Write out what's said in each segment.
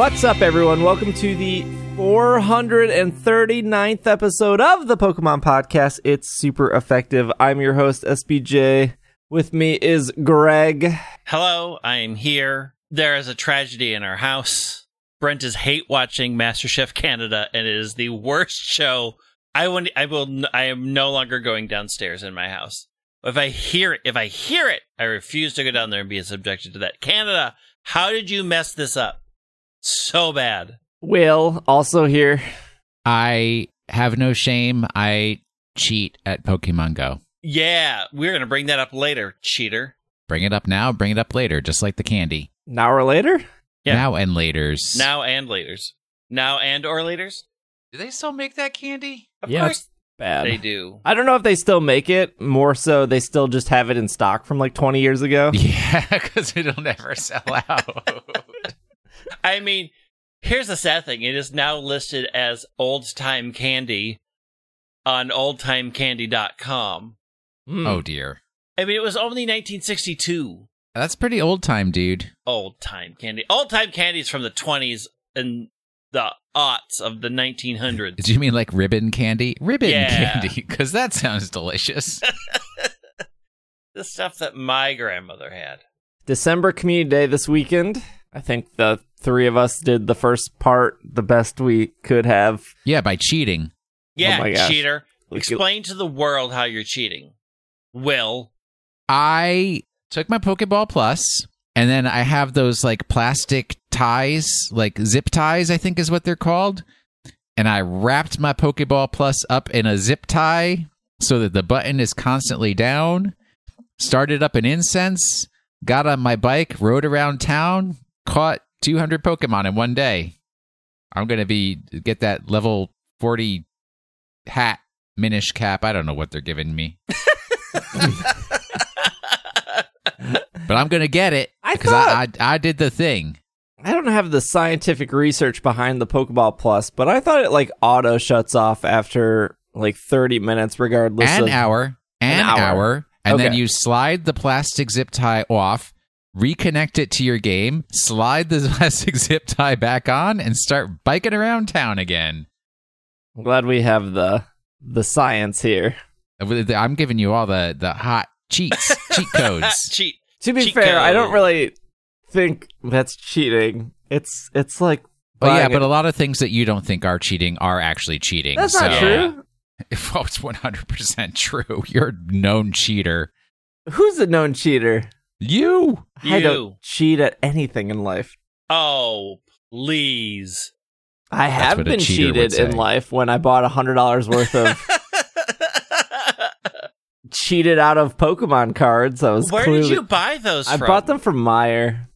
What's up, everyone? Welcome to the 439th episode of the Pokemon Podcast. It's super effective. I'm your host, SBJ. With me is Greg. Hello, I am here. There is a tragedy in our house. Brent is hate watching MasterChef Canada, and it is the worst show. I will. I will. I am no longer going downstairs in my house. If I hear it, if I hear it, I refuse to go down there and be subjected to that. Canada, how did you mess this up? So bad. Will, also here. I have no shame. I cheat at Pokemon Go. Yeah, we're gonna bring that up later, cheater. Bring it up now, bring it up later, just like the candy. Now or later? Yeah. Now and laters. Now and laters. Now and or laters. Do they still make that candy? Of Yeah, course bad. they do. I don't know if they still make it. More so, they still just have it in stock from like 20 years ago. Yeah, because it'll never sell out. I mean, here's the sad thing. It is now listed as old time candy on oldtimecandy.com. Mm. oh dear. I mean, it was only 1962. That's pretty old time, dude. Old time candy. Old time candy is from the 20s and the aughts of the 1900s. Did you mean like ribbon candy? Ribbon Yeah. candy, because that sounds delicious. the stuff that my grandmother had. December Community Day this weekend. I think the three of us did the first part the best we could have. yeah, by cheating. Yeah, Oh cheater. We could- Explain to the world how you're cheating. Will. I took my Pokeball Plus, and then I have those like plastic ties, like zip ties, I think is what they're called. And I wrapped my Pokeball Plus up in a zip tie so that the button is constantly down. Started up an incense, got on my bike, rode around town, caught 200 Pokemon in one day. I'm going to be get that level 40 hat minish cap. I don't know what they're giving me. but I'm gonna get it I because I, I I did the thing. I don't have the scientific research behind the Pokeball Plus, but I thought it like auto shuts off after like 30 minutes, regardless An of. hour, an, An hour. hour, and then you slide the plastic zip tie off, reconnect it to your game, slide the plastic zip tie back on, and start biking around town again. I'm glad we have the the science here. I'm giving you all the the hot cheats, cheat codes. Cheat. To be Cheat fair, I don't really think that's cheating. It's it's like. Oh yeah, but a- a lot of things that you don't think are cheating are actually cheating. that's so, not true. Well, oh, it's 100% true. You're a known cheater. Who's a known cheater? You. I don't cheat at anything in life. Oh, please. I have been cheated in life when I bought a hundred dollars worth of cheated out of Pokemon cards. I was Where clearly, did you buy those I from? bought them from Meijer.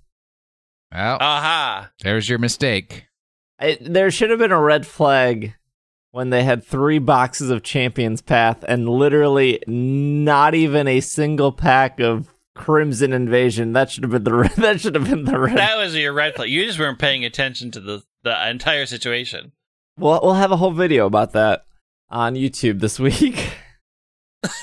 Well, Aha. there's your mistake. It, there should have been a red flag when they had three boxes of Champions Path and literally not even a single pack of Crimson Invasion. That should have been the red, that should have been the red. That was your red flag. You just weren't paying attention to the, the entire situation. We'll we'll have a whole video about that on YouTube this week.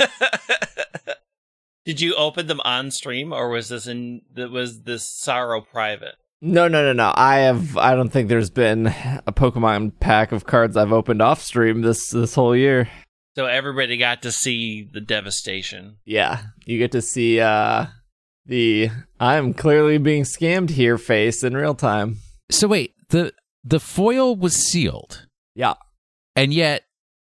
Did you open them on stream or was this in was this sorrow private? No, no, no, no. I have. I don't think there's been a Pokemon pack of cards I've opened off stream this this whole year. So everybody got to see the devastation. Yeah, you get to see uh the I'm clearly being scammed here face in real time. So wait, the the foil was sealed, Yeah. and yet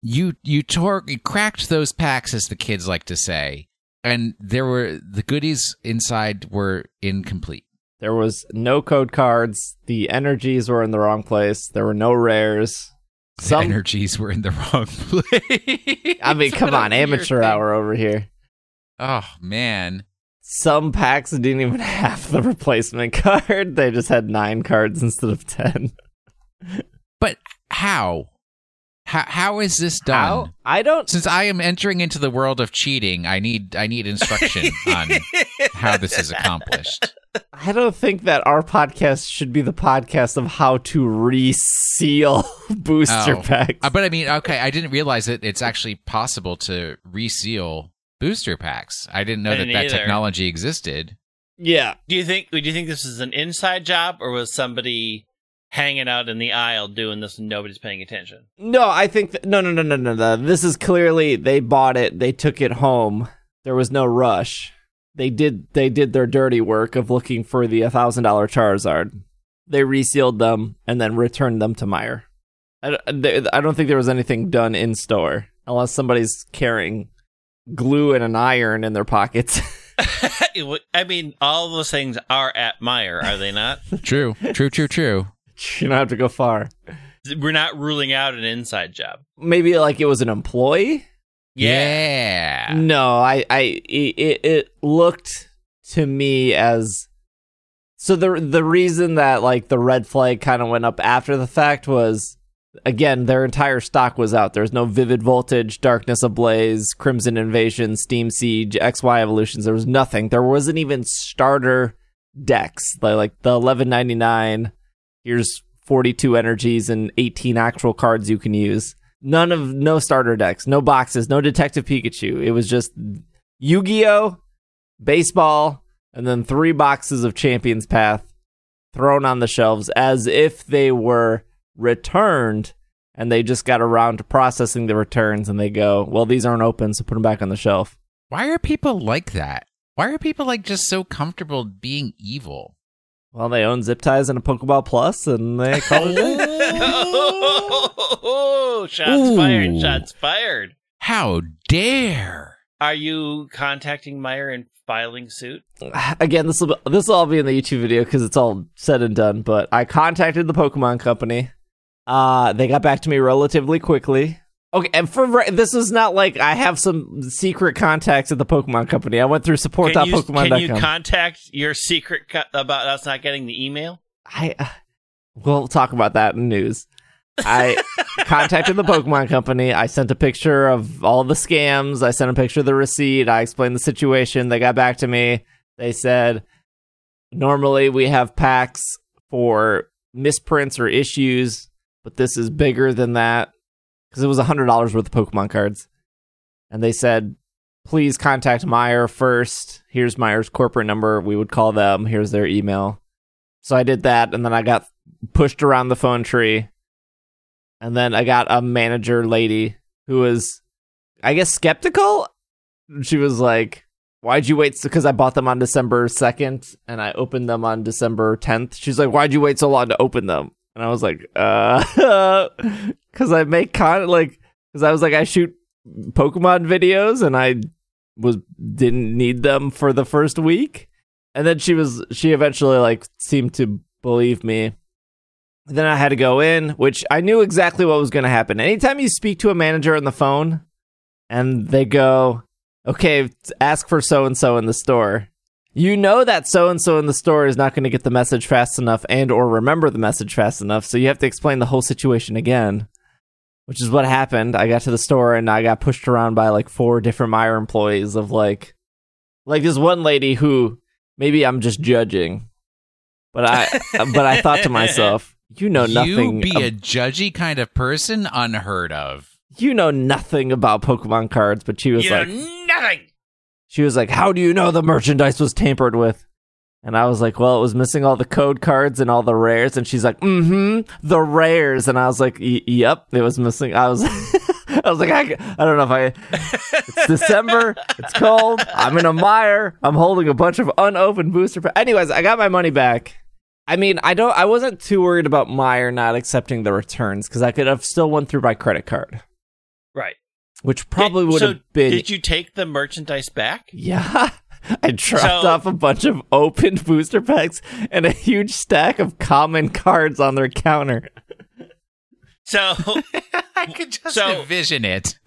you you tore you cracked those packs, as the kids like to say, and there were the goodies inside were incomplete. There was no code cards. The energies were in the wrong place. There were no rares. The Some energies were in the wrong place. I mean, come on, amateur hour over here. Oh man, Some packs didn't even have the replacement card. They just had nine cards instead of ten. but how? How how is this done? How? I don't. Since I am entering into the world of cheating, I need I need instruction on how this is accomplished. I don't think that our podcast should be the podcast of how to reseal booster Oh. packs. Uh, but I mean, okay, I didn't realize that it's actually possible to reseal booster packs. I didn't know I that didn't that either. technology existed. yeah, Do you think do you think this is an inside job or was somebody hanging out in the aisle doing this and nobody's paying attention. No, I think th- no, no, no, no, no, no. This is clearly they bought it, they took it home. There was no rush. They did they did their dirty work of looking for the thousand dollar Charizard. They resealed them and then returned them to Meijer. I, I don't think there was anything done in store unless somebody's carrying glue and an iron in their pockets. I mean, all those things are at Meijer, are they not? true, true, true, true. You don't have to go far. We're not ruling out an inside job. Maybe like it was an employee. Yeah. No, I, I, it, it looked to me as so the the reason that like the red flag kind of went up after the fact was again their entire stock was out. There's no vivid voltage, darkness ablaze, crimson invasion, steam siege, XY evolutions. There was nothing. There wasn't even starter decks like like the 1199. Here's 42 energies and 18 actual cards you can use. None of no starter decks, no boxes, no Detective Pikachu. It was just Yu-Gi-Oh, baseball, and then three boxes of Champions Path thrown on the shelves as if they were returned and they just got around to processing the returns and they go, "Well, these aren't open, so put them back on the shelf." Why are people like that? Why are people like just so comfortable being evil? Well, they own zip ties and a Pokeball Plus, and they call it. oh, shots Ooh. fired! Shots fired! How dare! Are you contacting Meijer and filing suit? Again, this will this will all be in the YouTube video because it's all said and done. But I contacted the Pokemon Company. Uh, they got back to me relatively quickly. Okay, and for this is not like I have some secret contacts at the Pokemon Company. I went through Can you, support.pokemon.com. can you contact your secret co- about us not getting the email? I uh, we'll talk about that in news. I contacted the Pokemon Company. I sent a picture of all the scams. I sent a picture of the receipt. I explained the situation. They got back to me. They said normally we have packs for misprints or issues, but this is bigger than that because it was hundred dollars worth of Pokemon cards. And they said, please contact Meijer first. Here's Meijer's corporate number. We would call them. Here's their email. So I did that, and then I got pushed around the phone tree. And then I got a manager lady who was, I guess, skeptical. She was like, Why'd you wait? Because I bought them on December 2nd and I opened them on December 10th. She's like, Why'd you wait so long to open them? And I was like, Uh, because I make con, like, because I was like, I shoot Pokemon videos and I was, didn't need them for the first week. And then she was, she eventually, like, seemed to believe me. Then I had to go in, which I knew exactly what was going to happen. Anytime you speak to a manager on the phone and they go, okay, ask for so and so in the store, you know that so and so in the store is not going to get the message fast enough and or remember the message fast enough. So you have to explain the whole situation again, which is what happened. I got to the store and I got pushed around by like four different Meijer employees of like, like this one lady who maybe I'm just judging, but I, but I thought to myself, you know nothing. You be ab- a judgy kind of person? Unheard of. you know nothing about Pokemon cards, but she was you like, know nothing. She was like, how do you know the merchandise was tampered with? And I was like, well, it was missing all the code cards and all the rares. And she's like, mm-hmm, the rares. And I was like, yep, it was missing. I was, I was like, I, I don't know if I, it's December, it's cold, I'm in a Meijer, I'm holding a bunch of unopened booster. Pa- Anyways, I got my money back. I mean, I don't, I wasn't too worried about Meijer not accepting the returns because I could have still went through my credit card, Right. Which probably Did- would so have been Did you take the merchandise back? Yeah. I dropped So- off a bunch of opened booster packs and a huge stack of common cards on their counter. So I could just So- envision it.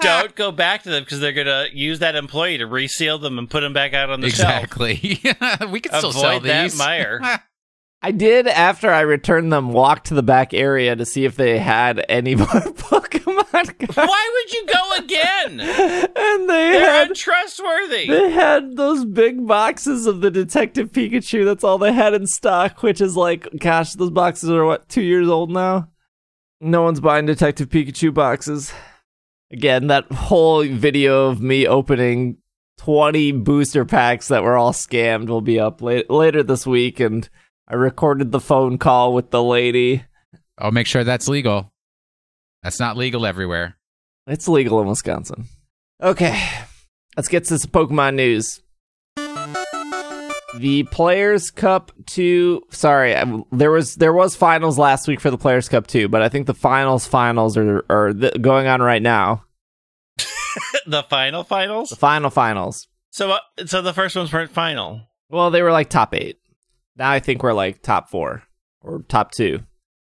don't go back to them because they're gonna use that employee to reseal them and put them back out on the show. exactly. we could still shelf. sell Avoid that these. Meijer. I did, after I returned them, walk to the back area to see if they had any more Pokemon cards. Why would you go again? And they They're had, untrustworthy. they had those big boxes of the Detective Pikachu. That's all they had in stock, which is like, gosh, those boxes are what, two years old now? No one's buying Detective Pikachu boxes. Again, that whole video of me opening 20 booster packs that were all scammed will be up late, later this week, and I recorded the phone call with the lady. I'll make sure that's legal. That's not legal everywhere. It's legal in Wisconsin. Okay, let's get to some Pokemon news. The Players Cup 2, sorry, um, there was there was finals last week for the Players Cup 2, but I think the finals finals are are th- going on right now. the final finals. The final finals. So, uh, so the first ones weren't final. Well, they were like top 8. Now I think we're like top 4 or top 2.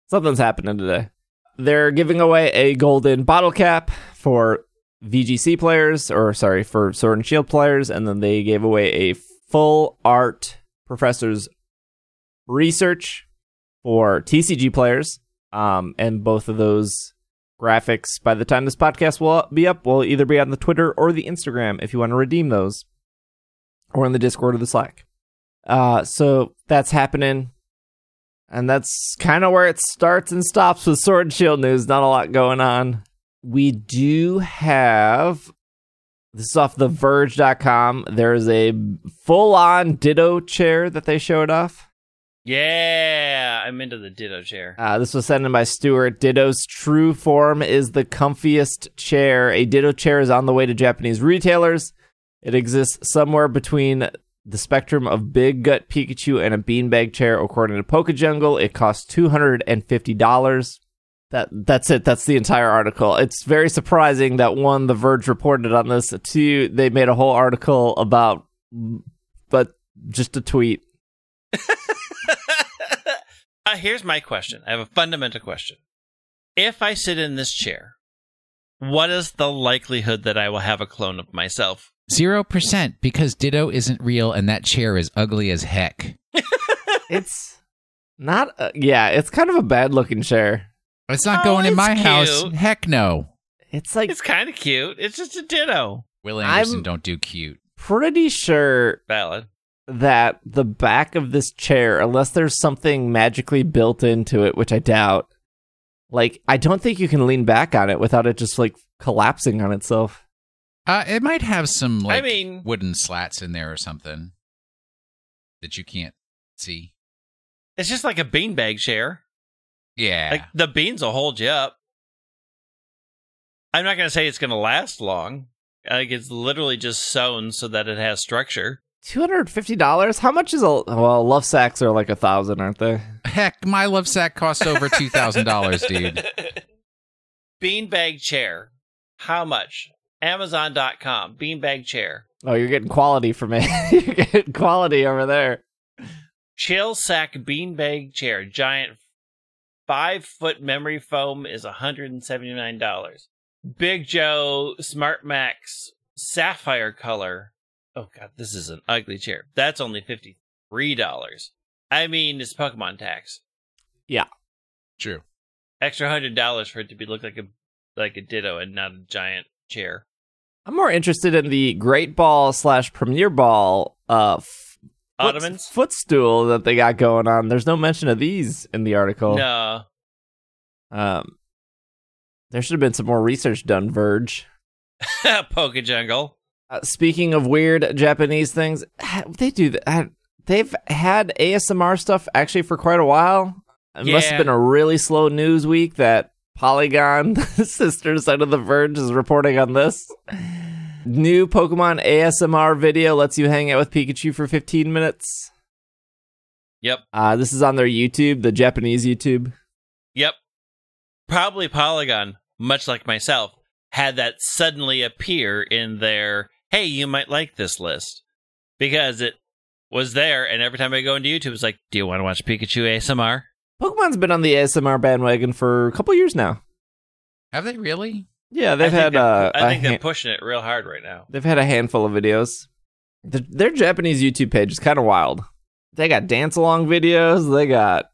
Something's happening today. They're giving away a golden bottle cap for VGC players, or sorry, for Sword and Shield players, and then they gave away a full art professor's research for TCG players. Um, and both of those graphics, by the time this podcast will be up, will either be on the Twitter or the Instagram if you want to redeem those, or in the Discord or the Slack. Uh, so that's happening. And that's kind of where it starts and stops with Sword and Shield news. Not a lot going on. We do have this is off the verge.com. There's a full on Ditto chair that they showed off. Yeah, I'm into the Ditto chair. Uh, this was sent in by Stuart. Ditto's true form is the comfiest chair. A Ditto chair is on the way to Japanese retailers. It exists somewhere between the spectrum of Big Gut Pikachu and a beanbag chair, according to Poke Jungle. It costs two hundred and fifty dollars. That that's it. That's the entire article. It's very surprising that one, The Verge reported on this. Two, they made a whole article about, but just a tweet. uh, here's my question. I have a fundamental question. If I sit in this chair, what is the likelihood that I will have a clone of myself? Zero percent because Ditto isn't real and that chair is ugly as heck. It's not. A, yeah, it's kind of a bad looking chair. It's not Oh, going in it's my house. Heck no. It's like It's kind of cute. It's just a Ditto. Will Anderson I'm- don't do cute. pretty sure Valid. that the back of this chair, unless there's something magically built into it, which I doubt, like I don't think you can lean back on it without it just like collapsing on itself. Uh, it might have some like I mean- wooden slats in there or something that you can't see. It's just like a beanbag chair. Yeah. Like the beans will hold you up. I'm not going to say it's going to last long. Like it's literally just sewn so that it has structure. Two hundred fifty dollars. How much is a well? Love sacks are like a thousand, aren't they? Heck, my love sack costs over two thousand dollars, dude. beanbag chair. How much? Amazon.com. Beanbag chair. Oh, you're getting quality from it. you're getting quality over there. Chill sack beanbag chair. Giant five foot memory foam is $179. Big Joe Smart Max sapphire color. Oh god, this is an ugly chair. That's only $53. I mean, it's Pokemon tax. Yeah, true. Extra hundred dollars for it to be look like a like a Ditto and not a giant chair. I'm more interested in the Great Ball slash Premier Ball uh, f- Ottomans? footstool that they got going on. There's no mention of these in the article. No. Um, there should have been some more research done. Verge. Poke Jungle. Uh, speaking of weird Japanese things, they do that. They've had ASMR stuff actually for quite a while. It must have been a really slow news week that Polygon, sister side of the Verge, is reporting on this. New Pokemon ASMR video lets you hang out with Pikachu for 15 minutes. Yep. Uh, this is on their YouTube, the Japanese YouTube. Yep. Probably Polygon, much like myself, had that suddenly appear in their hey, you might like this list. Because it was there, and every time I go into YouTube, it's like, Do you want to watch Pikachu ASMR? Pokemon's been on the ASMR bandwagon for a couple years now. Have they really? Yeah, they've I think had they're- uh, I a think they're han- pushing it real hard right now. they've had a handful of videos. The, their Japanese YouTube page is kind of wild. They got dance along videos. They got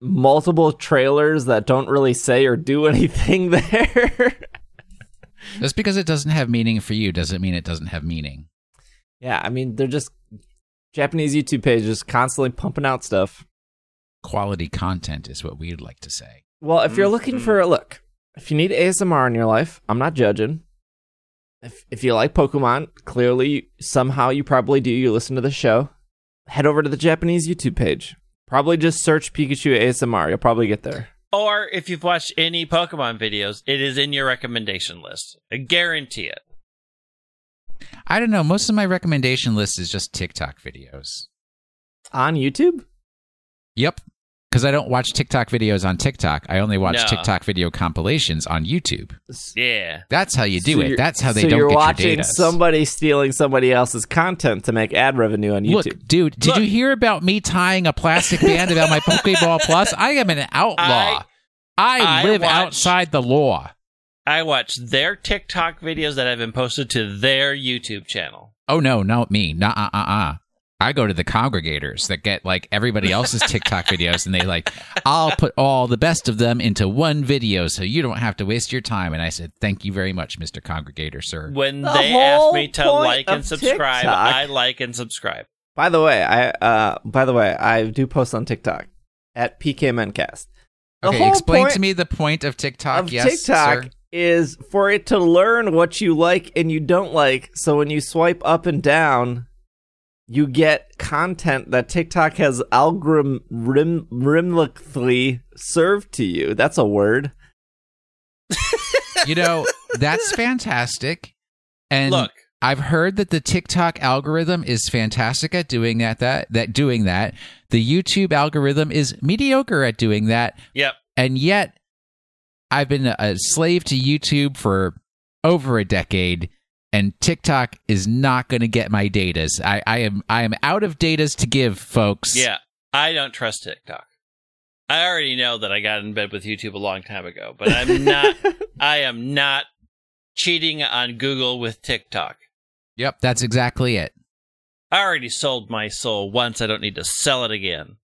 multiple trailers that don't really say or do anything there. Just because it doesn't have meaning for you doesn't mean it doesn't have meaning. yeah, I mean they're just Japanese YouTube pages constantly pumping out stuff. Quality content is what we'd like to say. Well, if you're looking Mhm. for a look, if you need ASMR in your life, I'm not judging. If if you like Pokemon, clearly somehow you probably do. You listen to the show. Head over to the Japanese YouTube page. Probably just search Pikachu ASMR. You'll probably get there. Or if you've watched any Pokemon videos, it is in your recommendation list. I guarantee it. I don't know. Most of my recommendation list is just TikTok videos. On YouTube? Yep. Because I don't watch TikTok videos on TikTok. I only watch No. TikTok video compilations on YouTube. Yeah. That's how you do So it. That's how they so don't you're get watching your data. somebody stealing somebody else's content to make ad revenue on YouTube. Look, dude, did Look. you hear about me tying a plastic band about my Pokeball Plus? I am an outlaw. I, I live watch- outside the law. I watch their TikTok videos that have been posted to their YouTube channel. Oh no, not me. Nah, uh, uh, uh. I go to the congregators that get like everybody else's TikTok videos, and they like, I'll put all the best of them into one video, so you don't have to waste your time. And I said, thank you very much, Mister Congregator, sir. When The they whole ask me to like and subscribe, TikTok- I like and subscribe. By the way, I uh by the way, I do post on TikTok at PKMNcast. The Okay, explain to me the point of TikTok. of yes, TikTok sir. is for it to learn what you like and you don't like. So when you swipe up and down, you get content that TikTok has algorithmically served to you. That's a word. You know that's fantastic. And Look, I've heard that the TikTok algorithm is fantastic at doing that. That that doing that. The YouTube algorithm is mediocre at doing that. yep. and yet I've been a slave to YouTube for over a decade, and TikTok is not going to get my datas. I, I am I am out of datas to give, folks. Yeah. I don't trust TikTok. I already know that I got in bed with YouTube a long time ago, but I'm not I am not cheating on Google with TikTok. Yep, that's exactly it. I already sold my soul once. I don't need to sell it again.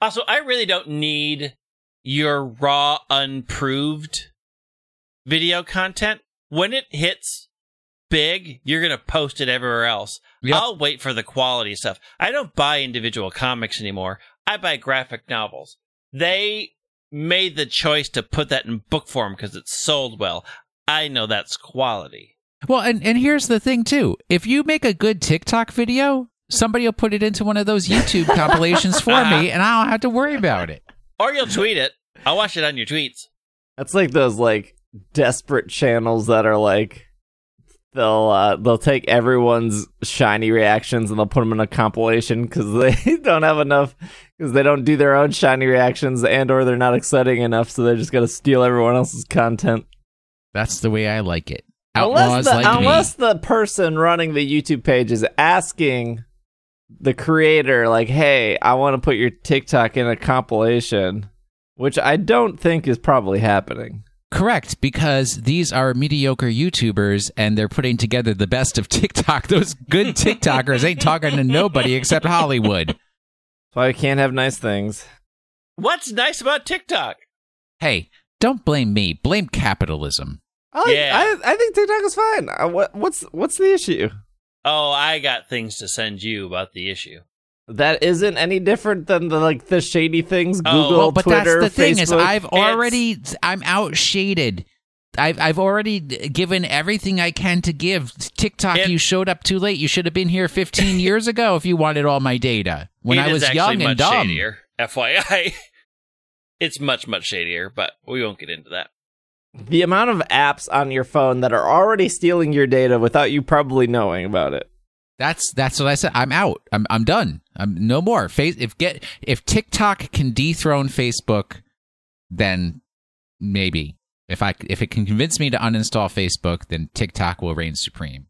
Also, I really don't need your raw, unproved video content. When it hits big, you're going to post it everywhere else. Yep. I'll wait for the quality stuff. I don't buy individual comics anymore. I buy graphic novels. They made the choice to put that in book form because it sold well. I know that's quality. Well, and and here's the thing too. If you make a good TikTok video, somebody will put it into one of those YouTube compilations for me, and I don't have to worry about it. Or you'll tweet it. I'll watch it on your tweets. That's like those like desperate channels that are like they'll uh, they'll take everyone's shiny reactions and they'll put them in a compilation because they don't have enough because they don't do their own shiny reactions and or they're not exciting enough so they're just gonna steal everyone else's content That's the way I like it. unless the like unless me. the person running the YouTube page is asking the creator like hey I want to put your TikTok in a compilation which I don't think is probably happening. Correct, because these are mediocre YouTubers and they're putting together the best of TikTok. Those good TikTokers ain't talking to nobody except Hollywood. That's why we can't have nice things. What's nice about TikTok? Hey, don't blame me. Blame capitalism. I, like, Yeah. I, I think TikTok is fine. Uh, what, what's what's the issue? Oh, I got things to send you about the issue. That isn't any different than the like the shady things Google, Oh, Google, well, but Twitter, that's the thing is, I've already, I'm outshaded. I've I've already given everything I can to give. TikTok, It- you showed up too late. You should have been here 15 years ago if you wanted all my data when I was actually young much and dumb. shadier. FYI, it's much much shadier, but we won't get into that. the amount of apps on your phone that are already stealing your data without you probably knowing about it. That's that's what I said. I'm out. I'm I'm done. I'm no more. Face if get if TikTok can dethrone Facebook, then maybe if I if it can convince me to uninstall Facebook, then TikTok will reign supreme.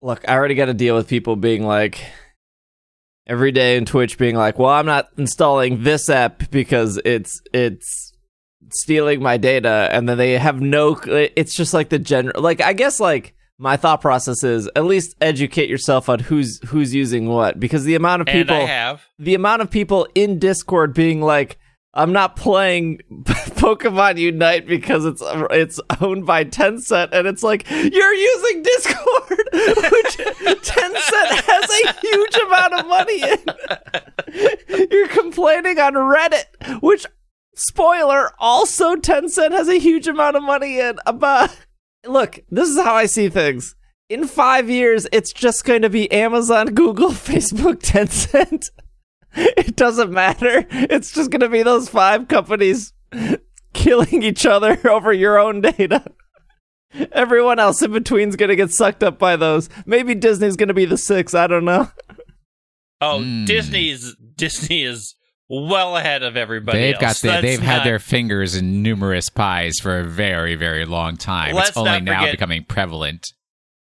Look, I already got to deal with people being like every day in Twitch being like, "Well, I'm not installing this app because it's it's stealing my data," and then they have no. It's just like the general. Like I guess like my thought process is at least educate yourself on who's who's using what because the amount of And people I have. the amount of people in Discord being like, "I'm not playing Pokemon Unite because it's it's owned by Tencent," and it's like you're using Discord, which Tencent has a huge amount of money in. you're complaining on Reddit, which spoiler also Tencent has a huge amount of money in. About look, this is how I see things. In five years, it's just going to be Amazon, Google, Facebook, Tencent. it doesn't matter. It's just going to be those five companies killing each other over your own data. Everyone else in between's going to get sucked up by those. Maybe Disney's going to be the six. I don't know. Oh, Mm. Disney's Disney is well ahead of everybody They've got the, they've had their fingers in numerous pies for a very very long time. It's only not now becoming prevalent.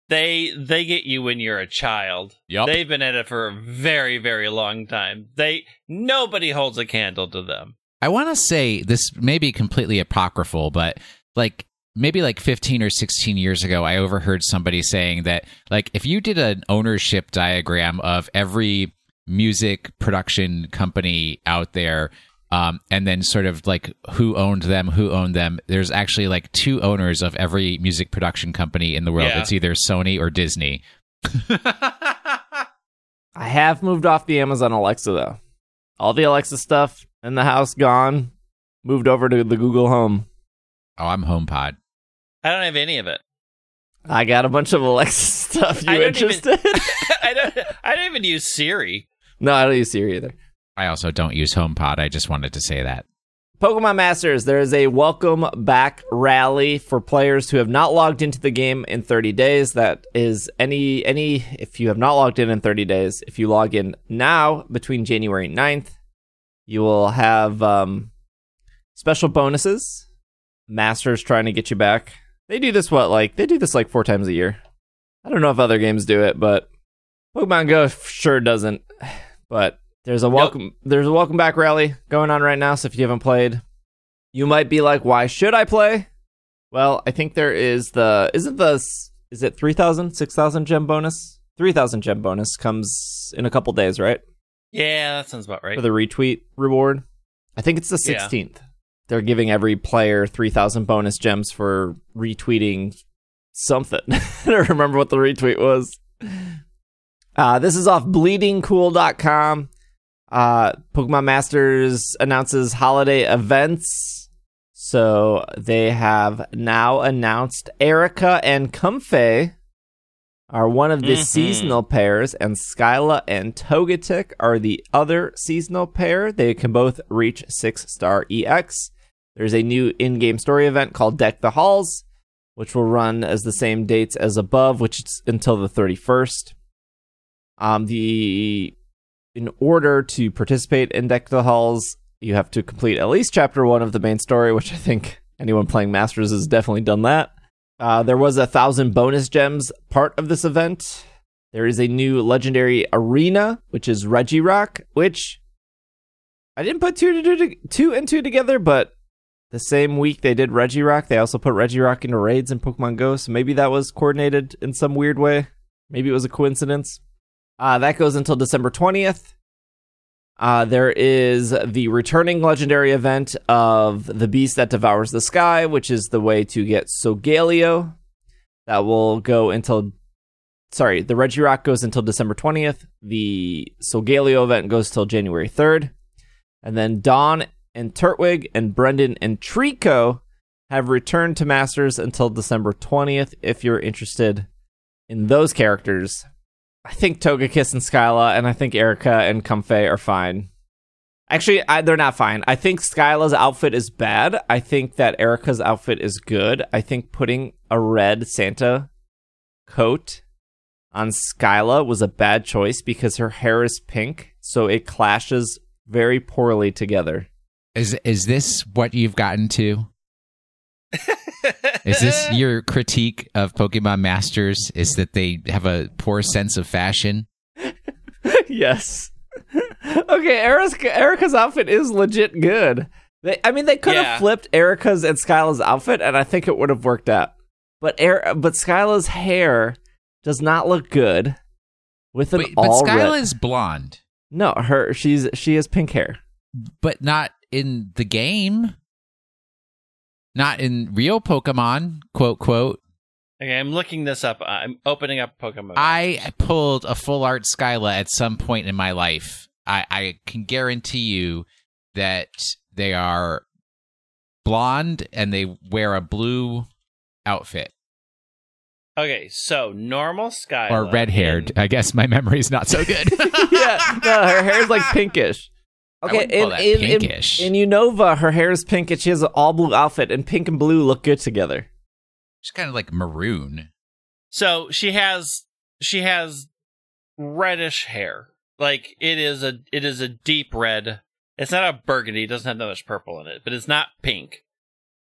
they they get you when you're a child. Yup. They've been at it for a very very long time. They nobody holds a candle to them. I want to say this may be completely apocryphal, but like maybe like 15 or 16 years ago, I overheard somebody saying that like if you did an ownership diagram of every music production company out there, um, and then sort of like who owned them, who owned them, there's actually like two owners of every music production company in the world. Yeah. It's either Sony or Disney. I have moved off the Amazon Alexa though. All the Alexa stuff in the house gone. Moved over to the Google Home. Oh, I'm HomePod. I don't have any of it. I got a bunch of Alexa stuff. You don't even- interested? I don't I don't even use Siri. No, I don't use Siri either. I also don't use HomePod. I just wanted to say that. Pokemon Masters, there is a welcome back rally for players who have not logged into the game in 30 days. That is any any if you have not logged in in 30 days, if you log in now between January 9th, you will have um, special bonuses. Masters trying to get you back. They do this what like they do this like four times a year. I don't know if other games do it, but Pokemon Go sure doesn't. But there's a welcome there's a welcome back rally going on right now, so if you haven't played, you might be like, "Why should I play?" Well, I think there is the isn't the is it 3000 6000 gem bonus? 3000 gem bonus comes in a couple days, right? Yeah, that sounds about right. For the retweet reward. I think it's the Yeah. 16th. They're giving every player 3000 bonus gems for retweeting something. I don't remember what the retweet was. Uh, this is off bleedingcool.com. Uh, Pokemon Masters announces holiday events. So they have now announced Erika and Comfey are one of the Mhm. seasonal pairs, and Skyla and Togetic are the other seasonal pair. They can both reach six star EX. There's a new in game story event called Deck the Halls, which will run as the same dates as above, which is until the 31st. Um, the in order to participate in Deck the Halls, you have to complete at least chapter one of the main story, which I think anyone playing Masters has definitely done that. Uh, there was a thousand bonus gems part of this event. There is a new legendary arena, which is Regirock, which I didn't put two to two and two together, but the same week they did Regirock, they also put Regirock into raids in Pokemon Go, so maybe that was coordinated in some weird way. Maybe it was a coincidence. Uh, that goes until December 20th. Uh, there is the returning legendary event of the beast that devours the sky, which is the way to get Solgaleo. That will go until. Sorry, the Regirock goes until December 20th. The Solgaleo event goes till January 3rd. And then Dawn and Turtwig and Brendan and Treecko have returned to Masters until December 20th if you're interested in those characters. I think Togekiss and Skyla, and I think Erika and Comfey are fine. Actually, I, they're not fine. I think Skyla's outfit is bad. I think that Erika's outfit is good. I think putting a red Santa coat on Skyla was a bad choice because her hair is pink, so it clashes very poorly together. Is is this what you've gotten to? Is this your critique of Pokemon Masters? Is that they have a poor sense of fashion? yes. okay, Erika's, Erika's outfit is legit good. They, I mean, they could have Yeah. flipped Erika's and Skyla's outfit, and I think it would have worked out. But er- but Skyla's hair does not look good with an Wait, but all Skyla red. is blonde, No, her she's she has pink hair. but not in the game. Not in real Pokemon, quote quote. Okay, I'm looking this up. Uh, I'm opening up Pokemon. I pulled a full art Skyla at some point in my life. I, I can guarantee you that they are blonde and they wear a blue outfit. Okay, so normal Skyla or red haired. I guess my memory's not so good. yeah, no, her hair's like pinkish. Okay, in, in, Unova, her hair is pink and she has an all blue outfit, and pink and blue look good together. She's kind of like maroon. So she has she has reddish hair. Like it is a it is a deep red. It's not a burgundy. It doesn't have that much purple in it, but it's not pink.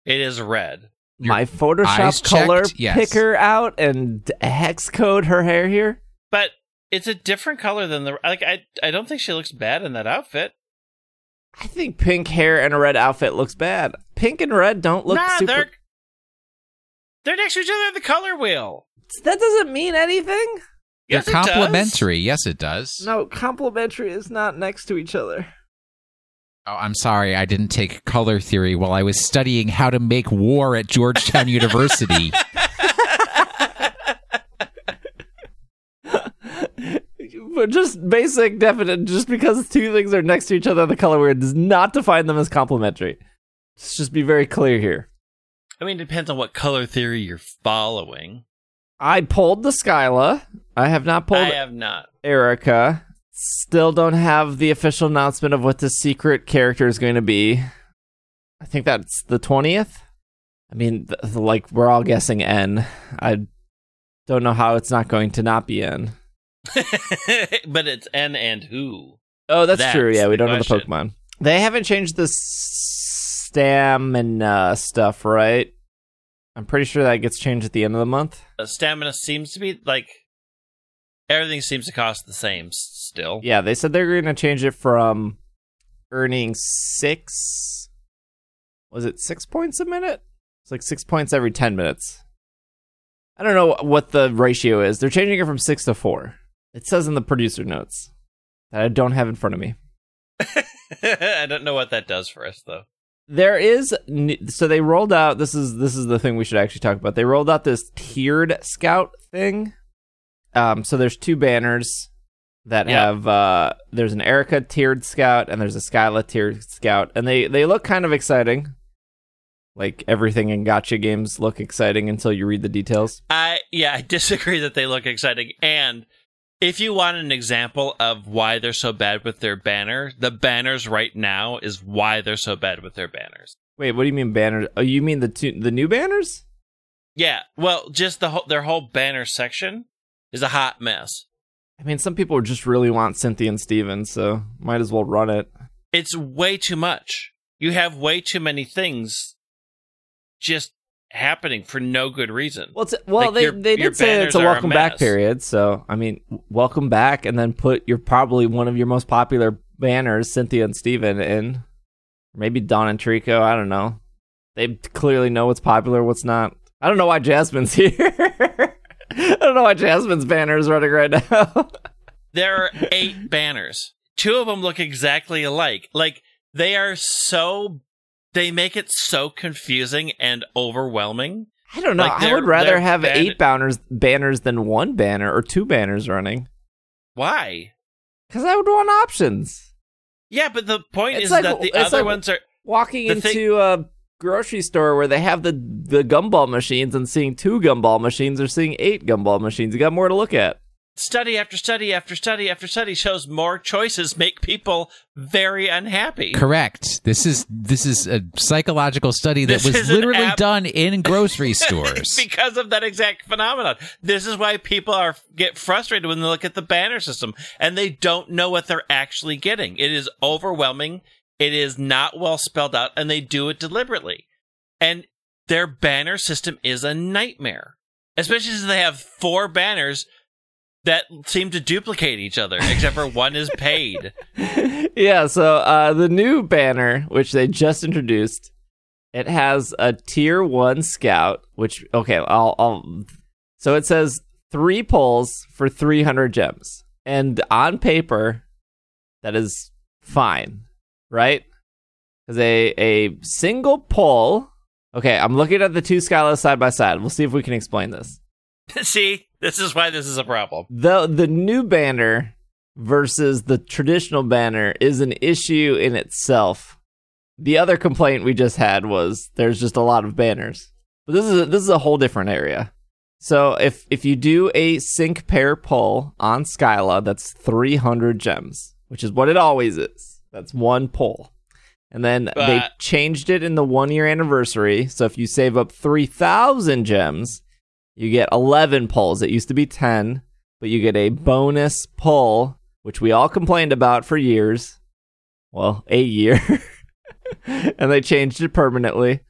It is red. Your My Photoshop color checked? Yes. picker out and hex code her hair here. But it's a different color than the like. I I don't think she looks bad in that outfit. I think pink hair and a red outfit looks bad. Pink and red don't look nah, super. they're they're next to each other at the color wheel. That doesn't mean anything. Yes, They're it does. complementary. Yes, it does. No, complementary is not next to each other. Oh, I'm sorry. I didn't take color theory while I was studying how to make war at Georgetown University. Just basic definite just because two things are next to each other the color wheel does not define them as complementary. Let's just be very clear here. I mean, it depends on what color theory you're following. I pulled the Skyla. I have not pulled I have not. Erika. Still don't have the official announcement of what the secret character is going to be. I think that's the 20th. I mean, th- like, we're all guessing N. I don't know how it's not going to not be N. but it's N and who. Oh, that's, That's true. Yeah, we don't know the. Pokemon. They haven't changed the stamina stuff, right? I'm pretty sure that gets changed at the end of the month. Uh, stamina seems to be like everything seems to cost the same still. Yeah, they said they're going to change it from earning six. Was it six points a minute? It's like six points every 10 minutes. I don't know what the ratio is. They're changing it from six to four. It says in the producer notes that I don't have in front of me. I don't know what that does for us though. There is so they rolled out this is this is the thing we should actually talk about. They rolled out this tiered scout thing. Um so there's two banners that Yeah. have uh there's an Erika tiered scout and there's a Skyla tiered scout and they they look kind of exciting. Like everything in gacha games look exciting until you read the details. I yeah, I disagree that they look exciting. And if you want an example of why they're so bad with their banner, the banners right now is why they're so bad with their banners. Wait, what do you mean banners? Oh, you mean the two the new banners? Yeah, well, just the whole their whole banner section is a hot mess. I mean, some people just really want Cynthia and Steven, so might as well run it. It's way too much. You have way too many things just happening for no good reason. Well, it's, well, Like, they your- they did say it's a are a welcome back period. So I mean, welcome back, and then put your probably one of your most popular banners, Cynthia and Steven, in. Maybe Dawn and Treecko. I don't know. They clearly know what's popular, what's not. I don't know why Jasmine's here. I don't know why Jasmine's banner is running right now. There are eight banners. Two of them look exactly alike. Like they are so they make it so confusing and overwhelming. I don't know. Like, I would rather have ban- eight banners banners than one banner or two banners running Why? because I would want options. Yeah, but the point It's is like- that the other like- ones are walking into thing- a grocery store where they have the the gumball machines and seeing two gumball machines or seeing eight gumball machines. You got more to look at. Study after study after study after study shows more choices make people very unhappy. Correct. This is this is a psychological study that This was literally app- done in grocery stores. because of that exact phenomenon. This is why people are get frustrated when they look at the banner system and they don't know what they're actually getting. It is overwhelming. It is not well spelled out and they do it deliberately. And their banner system is a nightmare. Especially since they have four banners that seem to duplicate each other, except for one is paid. yeah, so uh, the new banner, which they just introduced, it has a tier one scout. Which okay, I'll, I'll so it says three pulls for three hundred gems, and on paper, that is fine, right? Because a a single pull. Okay, I'm looking at the two Skylas side by side. We'll see if we can explain this. See, this is why this is a problem. the the new banner versus the traditional banner is an issue in itself. The other complaint we just had was there's just a lot of banners. But this is a, this is a whole different area. So if if you do a sync pair pull on Skyla, that's 300 gems, which is what it always is. That's one pull. And then they changed it in the one year anniversary. So if you save up 3,000 gems, you get 11 pulls. It used to be 10, but you get a bonus pull, which we all complained about for years. Well, a year. and they changed it permanently.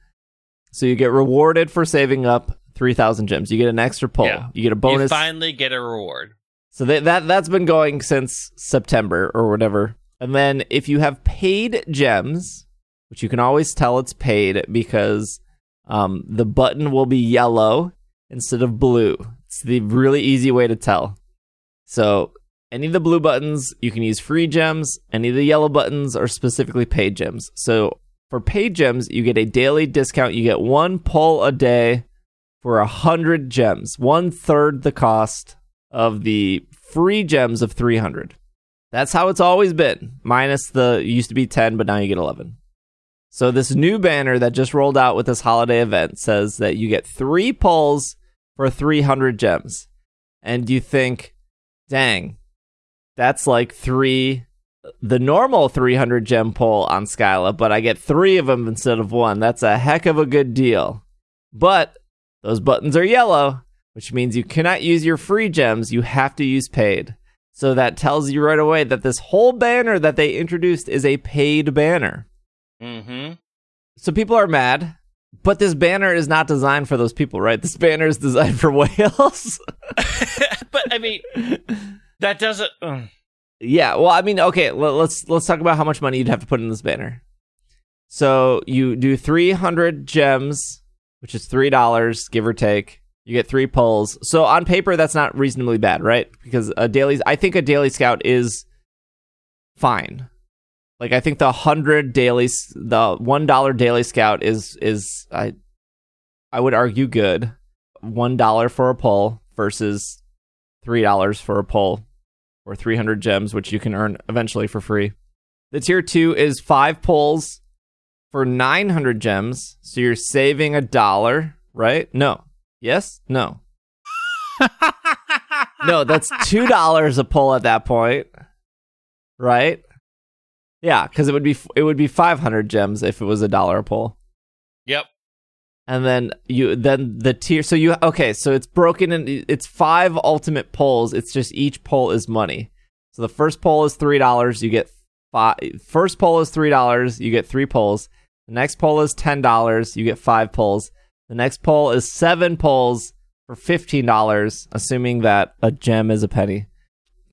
So you get rewarded for saving up 3,000 gems. You get an extra pull. Yeah. You get a You bonus. finally get a reward. So they, that that's been going since September or whatever. And then if you have paid gems, which you can always tell it's paid because um, the button will be yellow instead of blue. It's the really easy way to tell. So any of the blue buttons, you can use free gems. Any of the yellow buttons are specifically paid gems. So for paid gems, you get a daily discount. You get one pull a day for a hundred gems, one third the cost of the free gems of 300. That's how it's always been, minus the used to be 10, but now you get 11. So this new banner that just rolled out with this holiday event says that you get three pulls for 300 gems. And you think, dang, that's like three, the normal 300 gem pull on Skyla, but I get three of them instead of one. That's a heck of a good deal. But those buttons are yellow, which means you cannot use your free gems. You have to use paid. So that tells you right away that this whole banner that they introduced is a paid banner. Mm-hmm. So people are mad, but this banner is not designed for those people, right? This banner is designed for whales. but I mean, that doesn't. uh, yeah, well, I mean, okay, let's let's talk about how much money you'd have to put in this banner. So you do 300 gems, which is $3 give or take. You get 3 pulls. So on paper that's not reasonably bad, right? Because a daily I think a daily scout is fine. Like I think the 100 daily the $1 daily scout is is I I would argue good. $1 for a pull versus $3 for a pull or 300 gems, which you can earn eventually for free. The tier two is five pulls for 900 gems. So you're saving a dollar, right? No. Yes? No. no, that's $2 a pull at that point. Right? Yeah, cuz it would be it would be 500 gems if it was a dollar a pull Yep. and then you then the tier so you okay so it's broken in it's five ultimate polls it's just each poll is money so the first poll is three dollars you get five first poll is three dollars you get three pulls. the next poll is ten dollars you get five pulls. the next poll is seven pulls for fifteen dollars assuming that a gem is a penny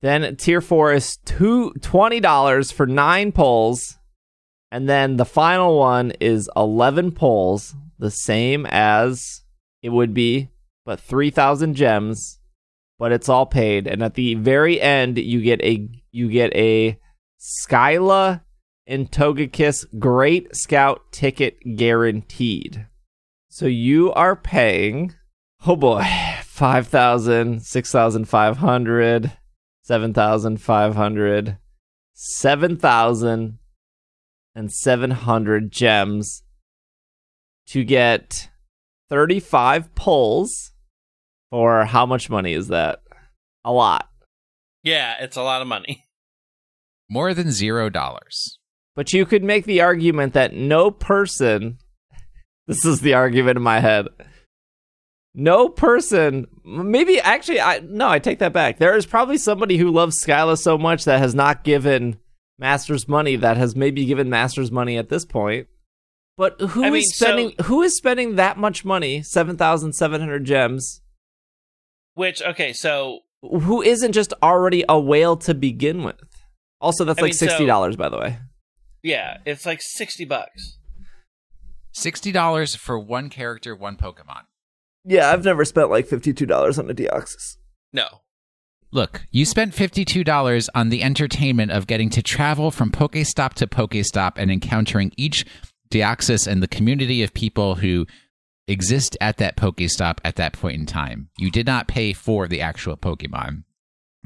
then tier four is two twenty dollars for nine polls and then the final one is 11 polls, the same as it would be, but 3,000 gems, but it's all paid. And at the very end, you get a you get a Skyla and Togekiss Great Scout ticket guaranteed. So you are paying, oh boy, 5,000, 6,500, 7,500, 7,000 and 700 gems to get 35 pulls for how much money is that? A lot. Yeah, it's a lot of money. More than zero dollars. But you could make the argument that no person, this is the argument in my head. No person, maybe actually, I no, I take that back. There is probably somebody who loves Skyla so much that has not given Masters money that has maybe given Masters money at this point. But who is I mean, so- spending who is spending that much money, seven thousand seven hundred gems, Which okay, so who isn't just already a whale to begin with? Also, that's I like mean, sixty dollars, by the way. yeah, it's like sixty bucks. Sixty dollars for one character, one Pokemon. Yeah, I've never spent like fifty-two dollars on a Deoxys. No, Look, you spent $52 on the entertainment of getting to travel from Pokestop to Pokestop and encountering each Deoxys and the community of people who exist at that Pokestop at that point in time. You did not pay for the actual Pokemon.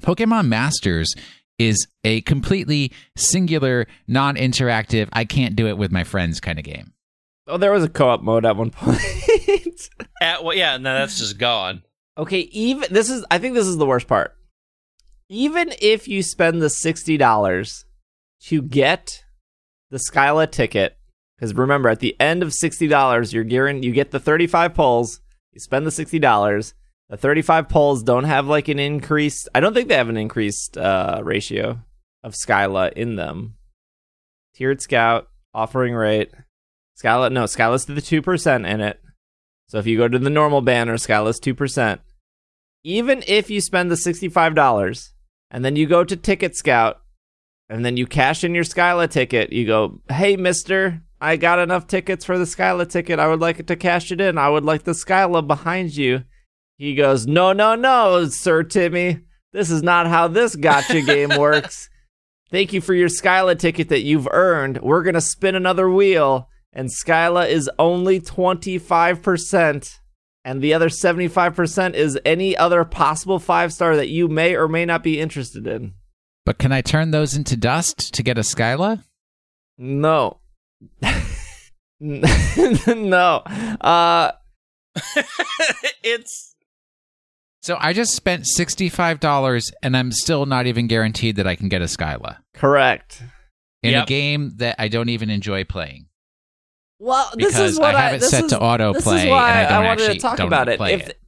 Pokemon Masters is a completely singular, non interactive, I can't do it with my friends kind of game. Oh, there was a co-op mode at one point. At, well, yeah, no, that's just gone. Okay, even this is I think this is the worst part. Even if you spend the sixty dollars to get the Skyla ticket, because remember at the end of sixty dollars you're gearing you get the thirty five polls, you spend the sixty dollars. The thirty five polls don't have like an increased I don't think they have an increased uh, ratio of Skyla in them. Tiered scout, offering rate. Skyla no, Skyla's to the two percent in it. So if you go to the normal banner, Skyla's 2%. Even if you spend the $65 and then you go to Ticket Scout and then you cash in your Skyla ticket, you go, hey, mister, I got enough tickets for the Skyla ticket. I would like to cash it in. I would like the Skyla behind you. He goes, no, no, no, Sir Timmy. This is not how this gacha game works. Thank you for your Skyla ticket that you've earned. We're going to spin another wheel and Skyla is only 25%, and the other 75% is any other possible five star that you may or may not be interested in. But can I turn those into dust to get a Skyla? No. no. Uh it's So I just spent $65 and I'm still not even guaranteed that I can get a Skyla correct. in a game that I don't even enjoy playing. Well, this is what I have it set is, to autoplay This is and why I don't wanted actually- to talk about it. If it.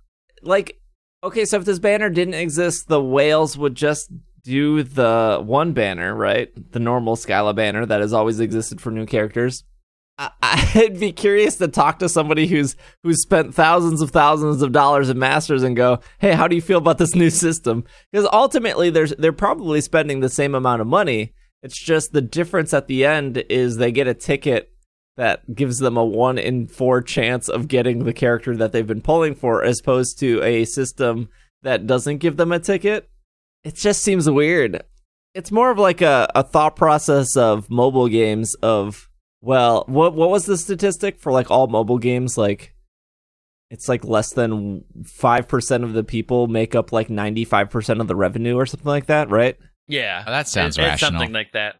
like okay, so if this banner didn't exist, the whales would just do the one banner, right? The normal Skyla banner that has always existed for new characters. I- I'd be curious to talk to somebody who's who's spent thousands of thousands of dollars in masters and go, "Hey, how do you feel about this new system?" Because ultimately, there's they're probably spending the same amount of money. It's just the difference at the end is they get a ticket that gives them a one in four chance of getting the character that they've been pulling for, as opposed to a system that doesn't give them a ticket. It just seems weird. It's more of like a, a thought process of mobile games of well, what what was the statistic for like all mobile games? Like it's like less than five percent of the people make up like ninety five percent of the revenue or something like that, right? yeah. Oh, that sounds It- it's rational. something like that.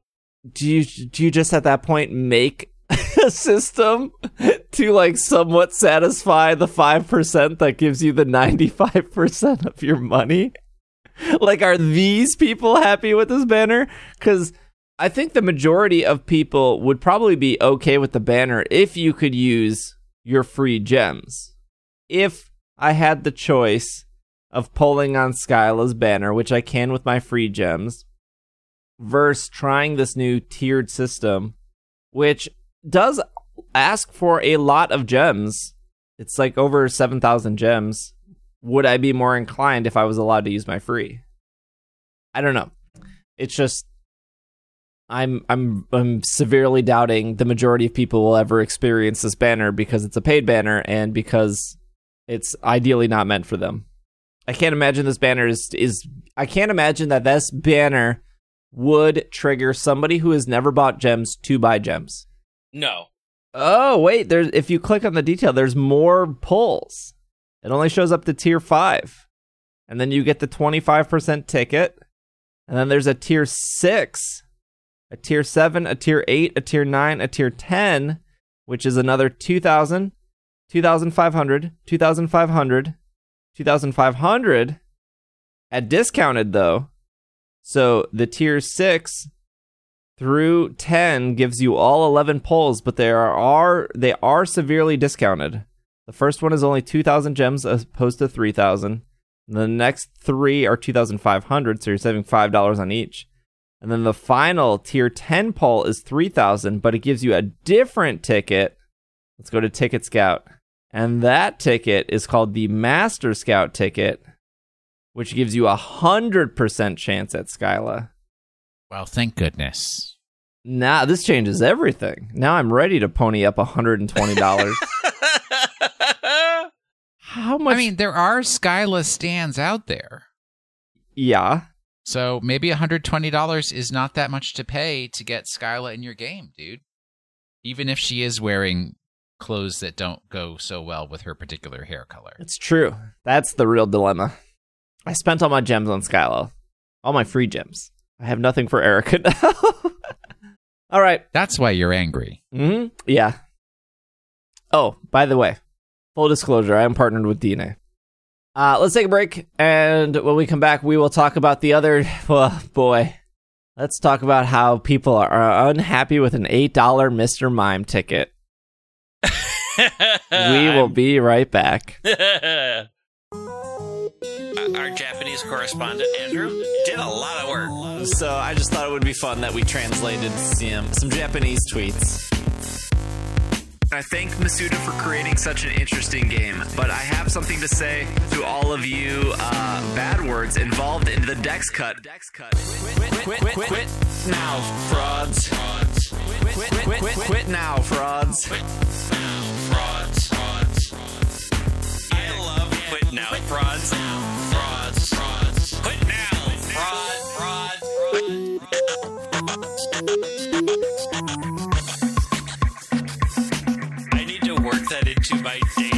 do you do you just at that point make a system to like somewhat satisfy the 5% that gives you the 95% of your money? Like are these people happy with this banner? Cuz i think the majority of people would probably be okay with the banner if you could use your free gems. If i had the choice of pulling on Skyla's banner which i can with my free gems versus trying this new tiered system, which does ask for a lot of gems. It's like over 7,000 gems. Would I be more inclined if I was allowed to use my free? I don't know. It's just I'm I'm I'm severely doubting the majority of people will ever experience this banner because it's a paid banner and because it's ideally not meant for them. I can't imagine this banner is is I can't imagine that this banner would trigger somebody who has never bought gems to buy gems. No. Oh, wait, there's if you click on the detail, there's more pulls. It only shows up to tier 5. And then you get the 25% ticket. And then there's a tier 6, a tier 7, a tier 8, a tier 9, a tier 10, which is another 2000, 2500, 2500, 2500 at discounted though. So the tier 6 through 10 gives you all 11 polls, but they are, they are severely discounted. The first one is only 2000 gems as opposed to 3000. The next 3 are 2500, so you're saving $5 on each. And then the final tier 10 poll is 3000, but it gives you a different ticket. Let's go to Ticket Scout. And that ticket is called the Master Scout ticket, which gives you a 100% chance at Skyla. Well, thank goodness. Now this changes everything. Now I'm ready to pony up $120. How much? I mean, there are Skyla stands out there. yeah. So maybe $120 is not that much to pay to get Skyla in your game, dude. Even if she is wearing clothes that don't go so well with her particular hair color. It's true. That's the real dilemma. I spent all my gems on Skyla. All my free gems. I have nothing for Erika now. all right. That's why you're angry. hmm Yeah. Oh, by the way, full disclosure, I am partnered with DeNA. Uh, let's take a break, and when we come back, we will talk about the other. Well, boy, let's talk about how people are unhappy with an eight dollar Mister Mime ticket. we will be right back. Our Japanese correspondent Andrew did a lot of work. So I just thought it would be fun that we translated some, some Japanese tweets. I thank Masuda for creating such an interesting game, but I have something to say to all of you uh, bad words involved in the Dex cut. Dex cut. Quit, quit, quit, quit, quit now, frauds. Quit, quit, quit, quit, quit now, frauds. Frauds. I need to work that into my day.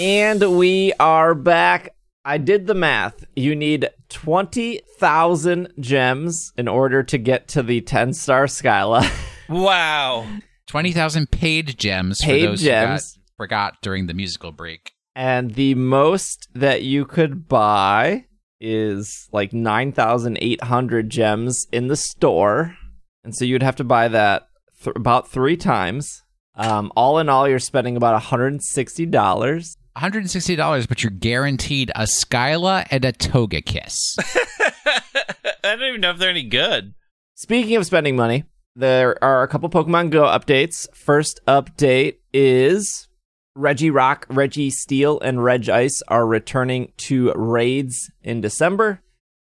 And we are back. I did the math. You need 20,000 gems in order to get to the 10 star Skyla. Wow. 20,000 paid gems Paid for those gems. who got, forgot during the musical break. and the most that you could buy is like 9,800 gems in the store. And so you'd have to buy that th- about three times. Um, all in all, you're spending about $160. $160, but you're guaranteed a Skyla and a Togekiss. I don't even know if they're any good. Speaking of spending money, there are a couple Pokemon Go updates. First update is Regirock, Reggie Steel, and Regice are returning to raids in December.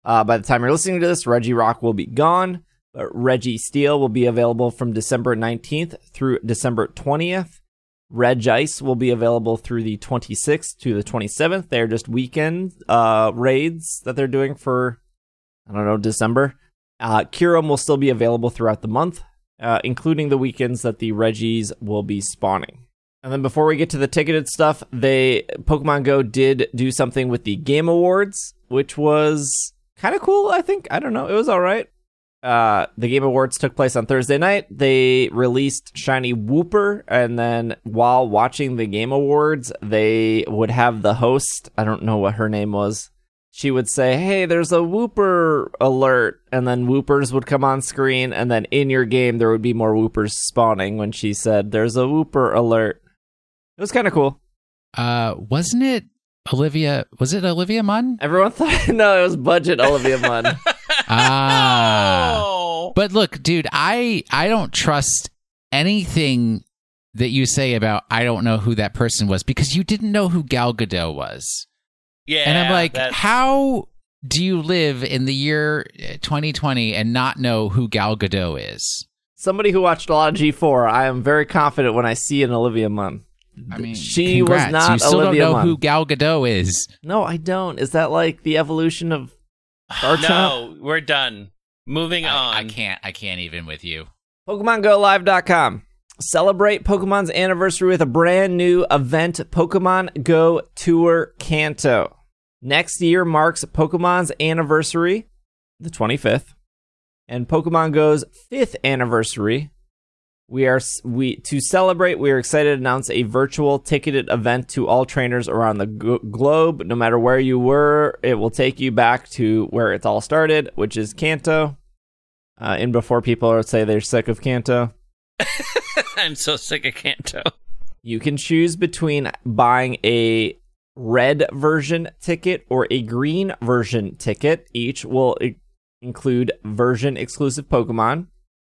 Uh, by the time you're listening to this, Regirock will be gone, but Registeel will be available from December 19th through December 20th. Regice will be available through the 26th to the 27th. They're just weekend uh, raids that they're doing for, I don't know, December. Uh, Kyurem will still be available throughout the month, uh, including the weekends that the Reggies will be spawning. And then before we get to the ticketed stuff, they Pokemon Go did do something with the Game Awards, which was kind of cool. I think I don't know, it was all right. Uh, the Game Awards took place on Thursday night. They released Shiny Wooper, and then while watching the Game Awards, they would have the host. I don't know what her name was she would say, "Hey, there's a wooper alert," and then woopers would come on screen, and then in your game there would be more woopers spawning when she said, "There's a wooper alert." It was kind of cool. Uh, wasn't it Olivia? Was it Olivia Munn? Everyone thought, no, it was budget Olivia Munn. Ah. Oh. But look, dude, I I don't trust anything that you say about I don't know who that person was because you didn't know who Gal Gadot was. Yeah. and I'm like, that's- how do you live in the year uh, 2020 and not know who Gal Gadot is? Somebody who watched a lot of G4, I am very confident when I see an Olivia Munn. I mean, she congrats. was not You still Olivia don't know Munn. who Gal Gadot is. No, I don't. Is that like the evolution of Garchomp? No, we're done. Moving on. I, I can't. I can't even with you. PokemonGoLive.com. Celebrate Pokemon's anniversary with a brand new event, Pokemon Go Tour Kanto. Next year marks Pokemon's anniversary, the 25th, and Pokemon Go's fifth anniversary. We are we to celebrate. We are excited to announce a virtual ticketed event to all trainers around the g- globe. No matter where you were, it will take you back to where it's all started, which is Kanto. Uh, and before people say they're sick of Kanto, I'm so sick of Kanto. you can choose between buying a red version ticket or a green version ticket. Each will i- include version exclusive Pokemon,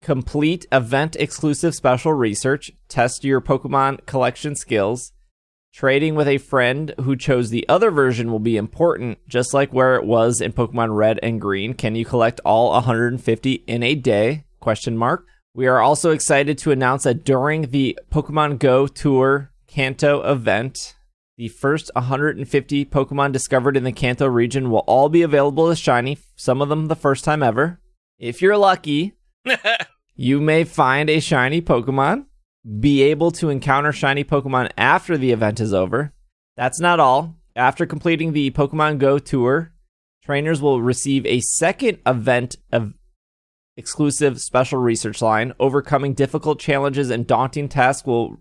complete event exclusive special research, test your Pokemon collection skills. Trading with a friend who chose the other version will be important, just like where it was in Pokemon Red and Green. Can you collect all 150 in a day? Question mark. We are also excited to announce that during the Pokemon Go Tour Kanto event, The first 150 Pokemon discovered in the Kanto region will all be available as shiny, some of them the first time ever. If you're lucky, you may find a shiny Pokemon, be able to encounter shiny Pokemon after the event is over. That's not all. After completing the Pokemon Go tour, trainers will receive a second event of exclusive special research line. Overcoming difficult challenges and daunting tasks will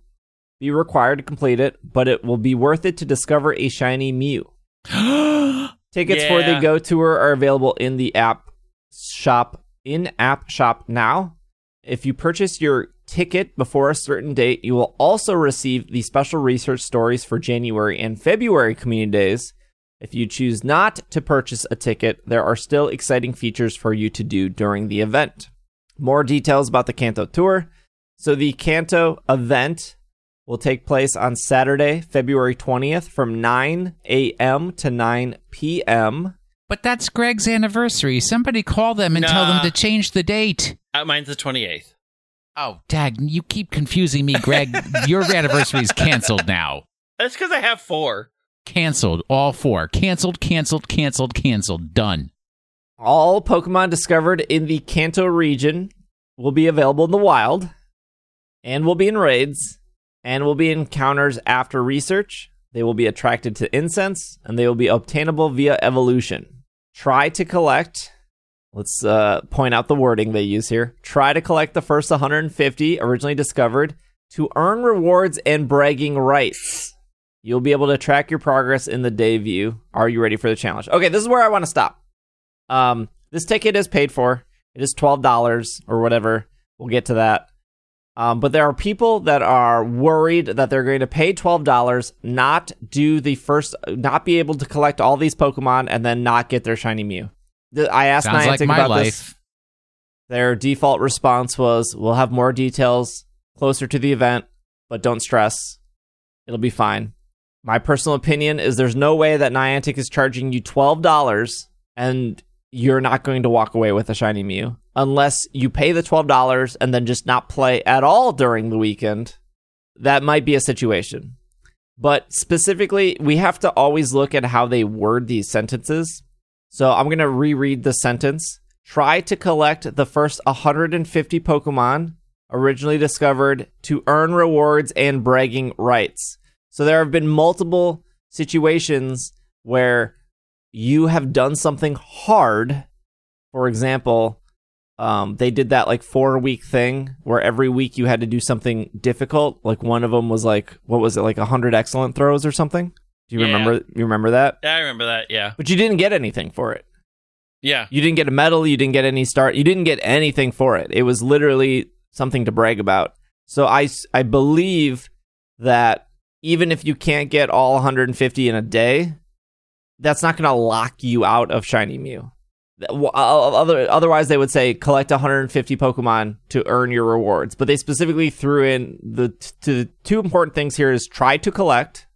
be required to complete it, but it will be worth it to discover a shiny Mew. Tickets for the Go Tour are available in the app shop in app shop now. If you purchase your ticket before a certain date, you will also receive the special research stories for January and February community days. If you choose not to purchase a ticket, there are still exciting features for you to do during the event. More details about the Kanto tour. So the Kanto event will take place on Saturday, February 20th from 9 a.m. to 9 p.m. But that's Greg's anniversary. Somebody call them and tell them to change the date. Uh, mine's the 28th. Oh, Dag, you keep confusing me, Greg. Your anniversary is canceled now. That's because I have four. Canceled. All four. Canceled, canceled, canceled, canceled. Done. All Pokemon discovered in the Kanto region will be available in the wild and will be in raids and will be encounters after research. They will be attracted to incense and they will be obtainable via evolution. Try to collect, let's uh, point out the wording they use here. Try to collect the first 150 originally discovered to earn rewards and bragging rights. You'll be able to track your progress in the day view. Are you ready for the challenge? Okay, this is where I want to stop. Um, this ticket is paid for. It is twelve dollars or whatever. We'll get to that. Um, but there are people that are worried that they're going to pay twelve dollars, not do the first, not be able to collect all these Pokemon, and then not get their shiny Mew. I asked Sounds like Niantic my about life. this. Their default response was, "We'll have more details closer to the event, but don't stress. It'll be fine." My personal opinion is there's no way that Niantic is charging you twelve dollars and you're not going to walk away with a shiny Mew unless you pay the twelve dollars and then just not play at all during the weekend. That might be a situation. But specifically, we have to always look at how they word these sentences. So I'm going to reread the sentence. Try to collect the first 150 Pokemon originally discovered to earn rewards and bragging rights. So there have been multiple situations where you have done something hard. For example, um, they did that like four week thing where every week you had to do something difficult. Like one of them was like, what was it, like hundred excellent throws or something? Do you Yeah. remember? You remember that? Yeah, I remember that. Yeah. But you didn't get anything for it. Yeah. You didn't get a medal. You didn't get any start. You didn't get anything for it. It was literally something to brag about. So I I believe that even if you can't get all 150 in a day, that's not going to lock you out of Shiny Mew. Other, otherwise, they would say collect 150 Pokemon to earn your rewards. But they specifically threw in the t- two important things here is try to collect,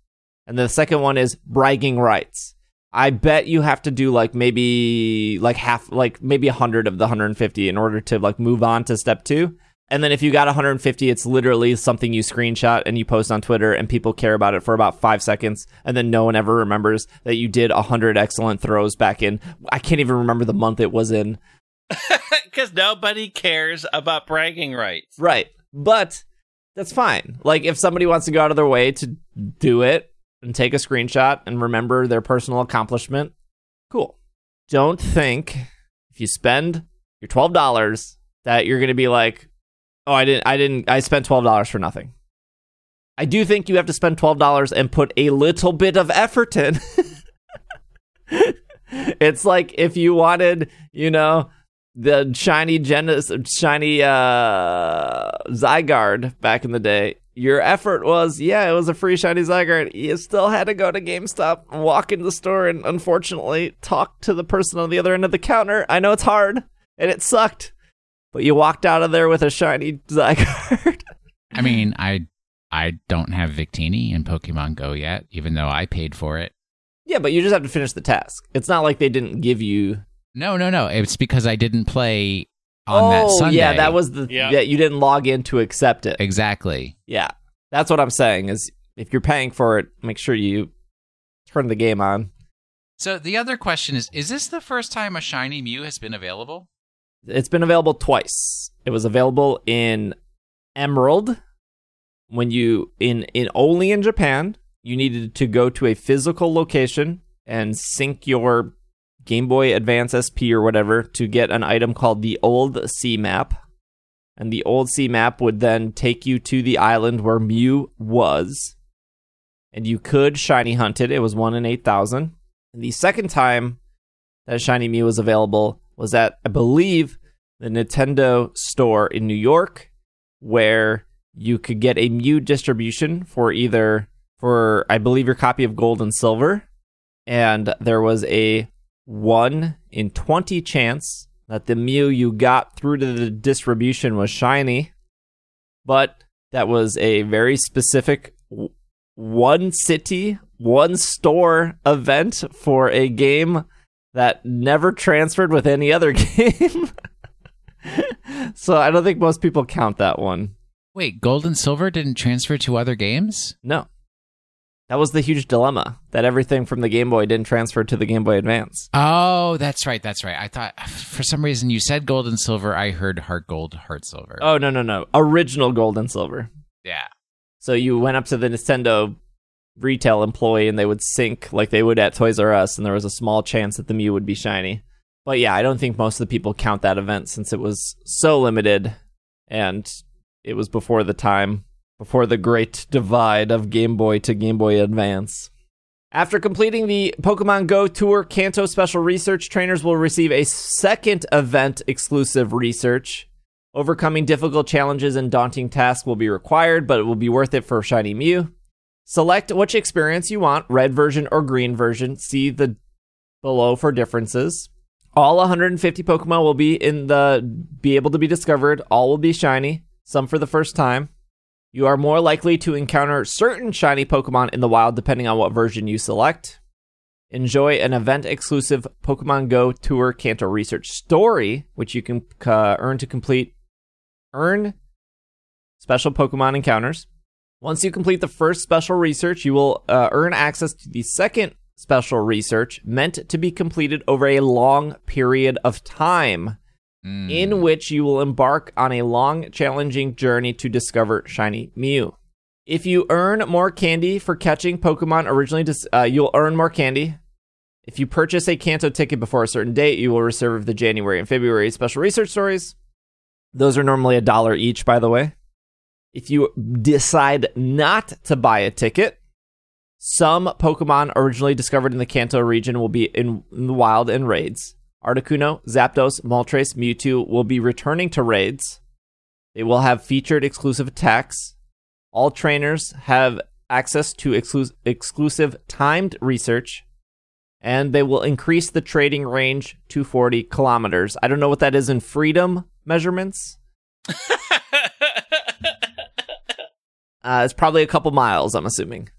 and the second one is bragging rights. I bet you have to do like maybe like half, like maybe 100 of the 150 in order to like move on to step two. And then if you got 150, it's literally something you screenshot and you post on Twitter, and people care about it for about five seconds, and then no one ever remembers that you did 100 excellent throws back in. I can't even remember the month it was in. Because nobody cares about bragging rights. Right. But that's fine. Like if somebody wants to go out of their way to do it and take a screenshot and remember their personal accomplishment, cool. Don't think if you spend your $12 that you're going to be like, "Oh, I didn't I didn't I spent $12 for nothing." I do think you have to spend $12 and put a little bit of effort in. it's like if you wanted, you know, the shiny Genesect, shiny uh, Zygarde back in the day. Your effort was, yeah, it was a free shiny Zygarde. You still had to go to GameStop, walk into the store, and unfortunately talk to the person on the other end of the counter. I know it's hard and it sucked, but you walked out of there with a shiny Zygarde. I mean, I I don't have Victini in Pokemon Go yet, even though I paid for it. yeah, but you just have to finish the task. It's not like they didn't give you. No, no, no. It's because I didn't play on oh, that Sunday. yeah, that was the Yeah. yeah. You didn't log in to accept it. exactly. Yeah, that's what I'm saying. Is if you're paying for it, make sure you turn the game on. So the other question is: Is this the first time a shiny Mew has been available? It's been available twice. It was available in Emerald when you in in only in Japan. You needed to go to a physical location and sync your Game Boy Advance SP or whatever to get an item called the Old Sea Map. And the Old Sea Map would then take you to the island where Mew was. And you could shiny hunt it. It was 1 in 8,000. And the second time that Shiny Mew was available was at, I believe, the Nintendo store in New York, where you could get a Mew distribution for either, for I believe, your copy of Gold and Silver. And there was a 1 in 20 chance that the Mew you got through to the distribution was shiny. But that was a very specific one city, one store event for a game that never transferred with any other game. so I don't think most people count that one. Wait, Gold and Silver didn't transfer to other games? No. That was the huge dilemma that everything from the Game Boy didn't transfer to the Game Boy Advance. Oh, that's right, that's right. I thought for some reason you said Gold and Silver. I heard Heart Gold, Heart Silver. Oh, no, no, no. Original Gold and Silver. yeah. So you went up to the Nintendo retail employee and they would sync like they would at Toys R Us, and there was a small chance that the Mew would be shiny. But yeah, I don't think most of the people count that event since it was so limited and it was before the time, before the great divide of Game Boy to Game Boy Advance. After completing the Pokemon Go Tour Kanto Special Research, trainers will receive a second event exclusive research. Overcoming difficult challenges and daunting tasks will be required, but it will be worth it for Shiny Mew. Select which experience you want, red version or green version. See the below for differences. All 150 Pokemon will be in the be able to be discovered. All will be shiny, some for the first time. You are more likely to encounter certain shiny Pokemon in the wild depending on what version you select. Enjoy an event exclusive Pokemon Go Tour Kanto Research story, which you can uh, earn to complete. Earn special Pokemon encounters. Once you complete the first special research, you will uh, earn access to the second special research meant to be completed over a long period of time Mm. in which you will embark on a long, challenging journey to discover Shiny Mew. If you earn more candy for catching Pokemon originally, dis- uh, you'll earn more candy. If you purchase a Kanto ticket before a certain date, you will receive the January and February special research stories. Those are normally a dollar each, by the way. If you decide not to buy a ticket, some Pokemon originally discovered in the Kanto region will be in, in the wild and raids. Articuno, Zapdos, Moltres, Mewtwo will be returning to raids. They will have featured exclusive attacks. All trainers have access to exclu- exclusive timed research, and they will increase the trading range to 40 kilometers. I don't know what that is in freedom measurements. Uh, it's probably a couple miles, I'm assuming.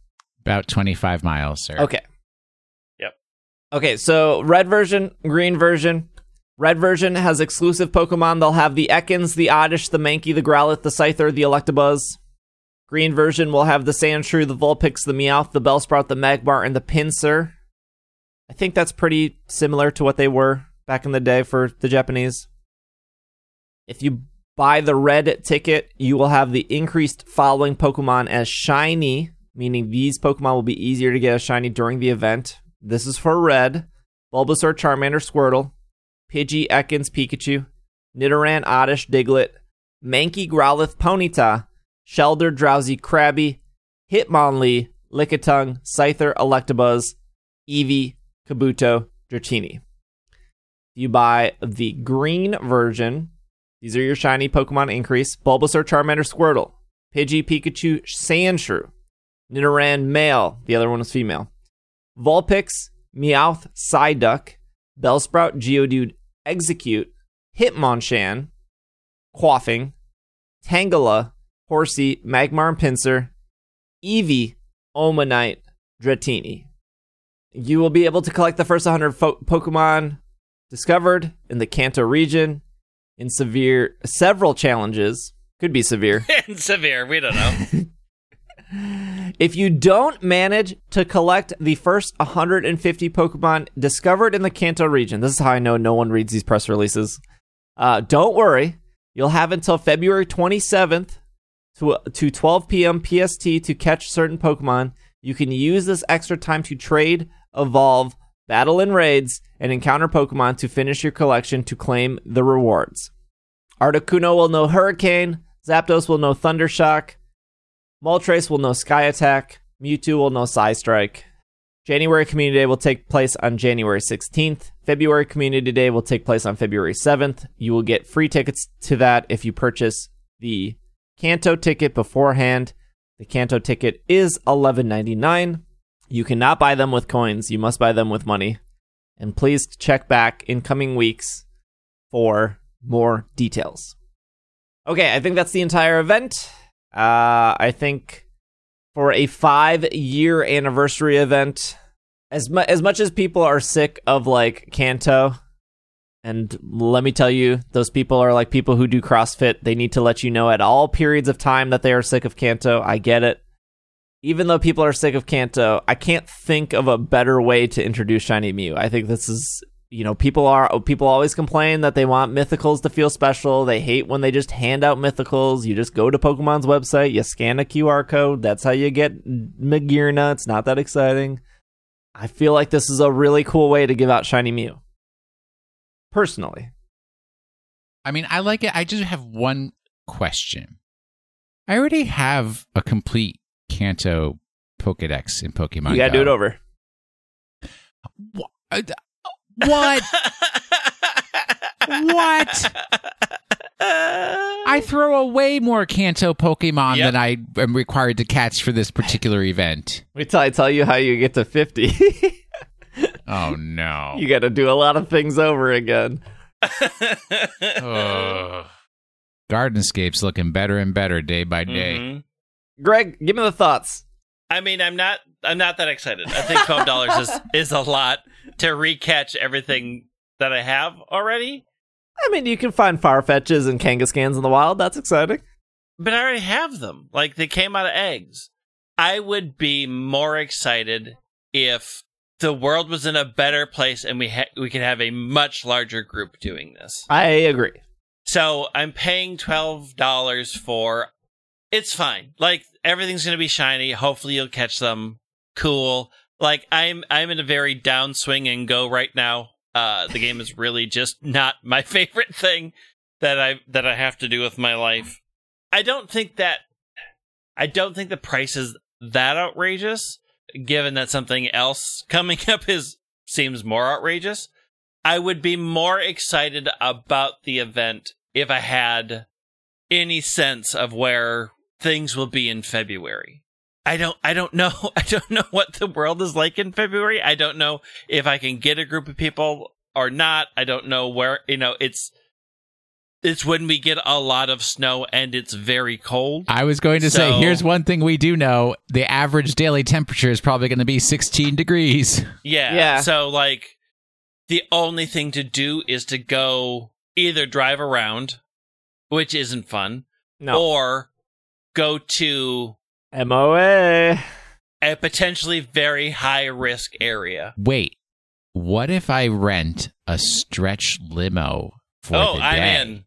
About 25 miles, sir. Okay. Yep. Okay, so red version, green version. Red version has exclusive Pokemon. They'll have the Ekans, the Oddish, the Mankey, the Growlithe, the Scyther, the Electabuzz. Green version will have the Sandshrew, the Vulpix, the Meowth, the Bellsprout, the Magmar, and the Pinsir. I think that's pretty similar to what they were back in the day for the Japanese. If you buy the red ticket, you will have the increased following Pokemon as shiny, meaning these Pokemon will be easier to get a shiny during the event. This is for red. Bulbasaur, Charmander, Squirtle, Pidgey, Ekans, Pikachu, Nidoran, Oddish, Diglett, Mankey, Growlithe, Ponyta, Shelder, Drowzee, Krabby, Hitmonlee, Lickitung, Scyther, Electabuzz, Eevee, Kabuto, Dratini. You buy the green version. These are your shiny Pokemon increase. Bulbasaur, Charmander, Squirtle, Pidgey, Pikachu, Sandshrew, Nidoran, male. The other one was female. Vulpix, Meowth, Psyduck, Bellsprout, Geodude, Exeggcute, Hitmonchan, Koffing, Tangela, Horsea, Magmar and Pinsir, Eevee, Omanyte, Dratini. You will be able to collect the first 100 fo- Pokemon discovered in the Kanto region in severe several challenges. Could be severe. and severe. We don't know. If you don't manage to collect the first 150 Pokemon discovered in the Kanto region, this is how I know no one reads these press releases. Uh, don't worry, you'll have until February 27th to to 12 p.m. PST to catch certain Pokemon. You can use this extra time to trade, evolve, battle in raids, and encounter Pokemon to finish your collection to claim the rewards. Articuno will know Hurricane, Zapdos will know Thundershock, Moltres will know Sky Attack, Mewtwo will know Psy Strike. January Community Day will take place on January 16th. February Community Day will take place on February 7th. You will get free tickets to that if you purchase the Kanto ticket beforehand. The Kanto ticket is $11.99. You cannot buy them with coins, you must buy them with money. And please check back in coming weeks for more details. Okay, I think that's the entire event. Uh, I think for a five year anniversary event, as, mu- as much as people are sick of like Kanto, and let me tell you, those people are like people who do CrossFit. They need to let you know at all periods of time that they are sick of Kanto. I get it. Even though people are sick of Kanto, I can't think of a better way to introduce Shiny Mew. I think this is, you know, people are people always complain that they want mythicals to feel special. They hate when they just hand out mythicals. You just go to Pokemon's website, you scan a QR code. That's how you get Magearna. It's not that exciting. I feel like this is a really cool way to give out Shiny Mew. Personally. I mean, I like it. I just have one question. I already have a complete Kanto Pokedex in Pokemon. you gotta Go. do it over. Wha- uh, What? what? I throw away more Kanto Pokemon Yep. than I am required to catch for this particular event. Wait till I tell you how you get to 50. Oh no. you gotta do a lot of things over again. Ugh. Gardenscape's looking better and better day by day. Mhm. Greg, give me the thoughts. I mean, I'm not. I'm not that excited. I think twelve dollars is is a lot to recatch everything that I have already. I mean, you can find Farfetches and Kangaskhans in the wild. That's exciting. But I already have them. Like they came out of eggs. I would be more excited if the world was in a better place and we ha- we could have a much larger group doing this. I agree. So I'm paying twelve dollars for. It's fine. Like everything's gonna be shiny. Hopefully you'll catch them. Cool. Like I'm I'm in a very downswing and go right now. Uh, the game is really just not my favorite thing that I that I have to do with my life. I don't think that I don't think the price is that outrageous, given that something else coming up is seems more outrageous. I would be more excited about the event if I had any sense of where things will be in February. I don't I don't know I don't know what the world is like in February. I don't know if I can get a group of people or not. I don't know where you know it's it's when we get a lot of snow and it's very cold. I was going to say, here's one thing we do know: the average daily temperature is probably going to be 16 degrees. Yeah. Yeah. So like the only thing to do is to go either drive around, which isn't fun, No. or go to MOA. a potentially very high risk area. Wait, what if I rent a stretch limo for oh, the I'm day? in.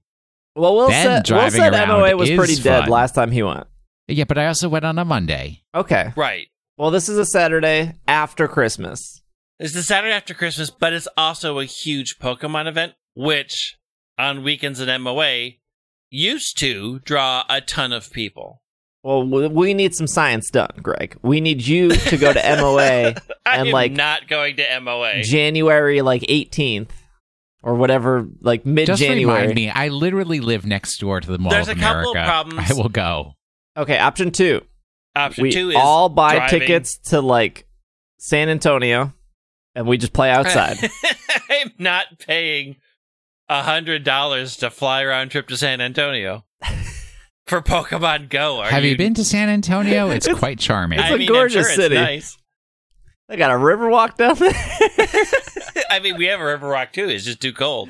Well, Will Then said, Will driving said around MOA was is pretty dead last time he went. Yeah, but I also went on a Monday. Okay. Right. Well, this is a Saturday after Christmas. It's the Saturday after Christmas, but it's also a huge Pokemon event, which on weekends at MOA used to draw a ton of people. Well, we- we need some science done, Greg. We need you to go to MOA I And, am like, not going to MOA. January like 18th or whatever, like mid Just remind January. me, I literally live next door to the Mall There's of a couple of problems. I will go. Okay, option two. Option we two is all buy driving. tickets to like San Antonio and we just play outside. I'm not paying a hundred dollars to fly round trip to San Antonio for Pokemon Go. Are Have you, been to San Antonio? It's, It's- quite charming. It's I a mean, gorgeous I'm sure city. It's nice. they got a river walk down there. I mean, we have a River Rock too. It's just too cold.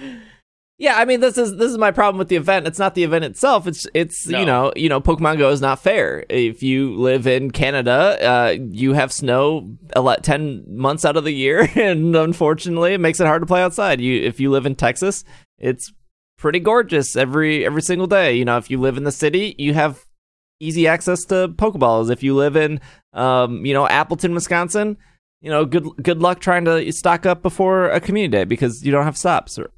Yeah, I mean this is this is my problem with the event. It's not the event itself. It's it's No. you know you know Pokemon Go is not fair. If you live in Canada, uh, you have snow ele- ten months out of the year, and unfortunately, it makes it hard to play outside. You if you live in Texas, it's pretty gorgeous every every single day. You know, if you live in the city, you have easy access to Pokeballs. If you live in um, you know Appleton, Wisconsin, you know good good luck trying to stock up before a community day because you don't have stops. Or,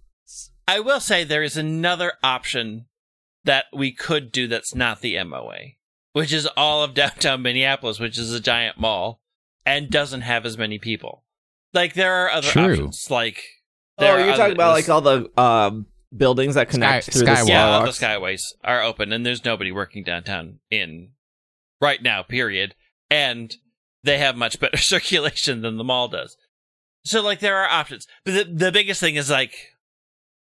I will say there is another option that we could do that's not the MOA, which is all of downtown Minneapolis, which is a giant mall and doesn't have as many people. Like there are other True. options. Like oh, there are you're other- talking about this- like all the um, buildings that connect Sky- through the skywalks. yeah, all the skyways are open, and there's nobody working downtown in right now. Period, and they have much better circulation than the mall does. So, like, there are options, but the the biggest thing is like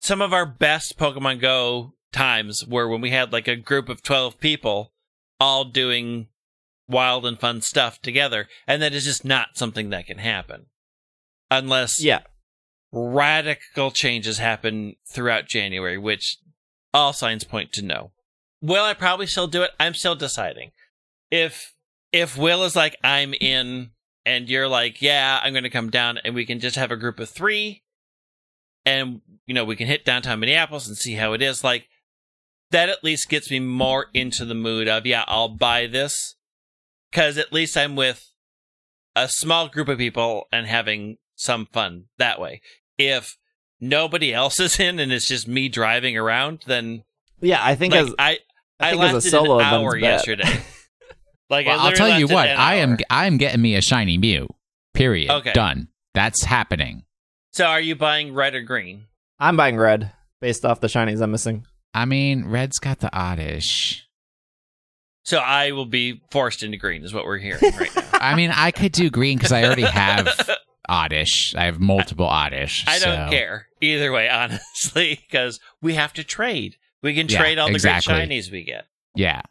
some of our best Pokemon Go times were when we had like a group of twelve people all doing wild and fun stuff together, and that is just not something that can happen unless Yeah, radical changes happen throughout January, which all signs point to no. Will I probably still do it? I'm still deciding. If if Will is like I'm in and you're like, yeah, I'm going to come down and we can just have a group of 3 and you know, we can hit downtown Minneapolis and see how it is like that at least gets me more into the mood of, yeah, I'll buy this cuz at least I'm with a small group of people and having some fun that way. If nobody else is in and it's just me driving around, then yeah. I think like as I I I, think as a lasted solo an hour yesterday. like Well, I I'll tell you what, I am. I'm getting me a shiny Mew. Period. Okay. Done. That's happening. So are you buying red or green? I'm buying red based off the shinies I'm missing. I mean, red's got the oddish. So I will be forced into green, is what we're hearing right now. I mean, I could do green because I already have oddish. I have multiple oddish. I don't care either way, honestly, because we have to trade. We can Yeah, trade all the exactly. great shinies we get. Yeah.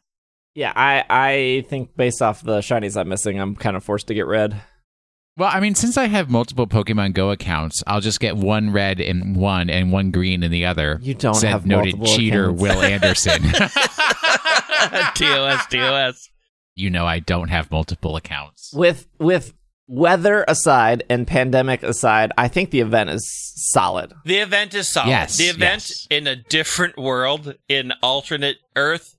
Yeah, I I think based off the shinies I'm missing, I'm kind of forced to get red. Well, I mean, since I have multiple Pokemon Go accounts, I'll just get one red in one and one green in the other. You don't Said have noted multiple cheater accounts. Will Anderson. TOS, TOS. you know I don't have multiple accounts. with with weather aside and pandemic aside, I think the event is solid. The event is solid. Yes, the event yes. in a different world, in alternate Earth,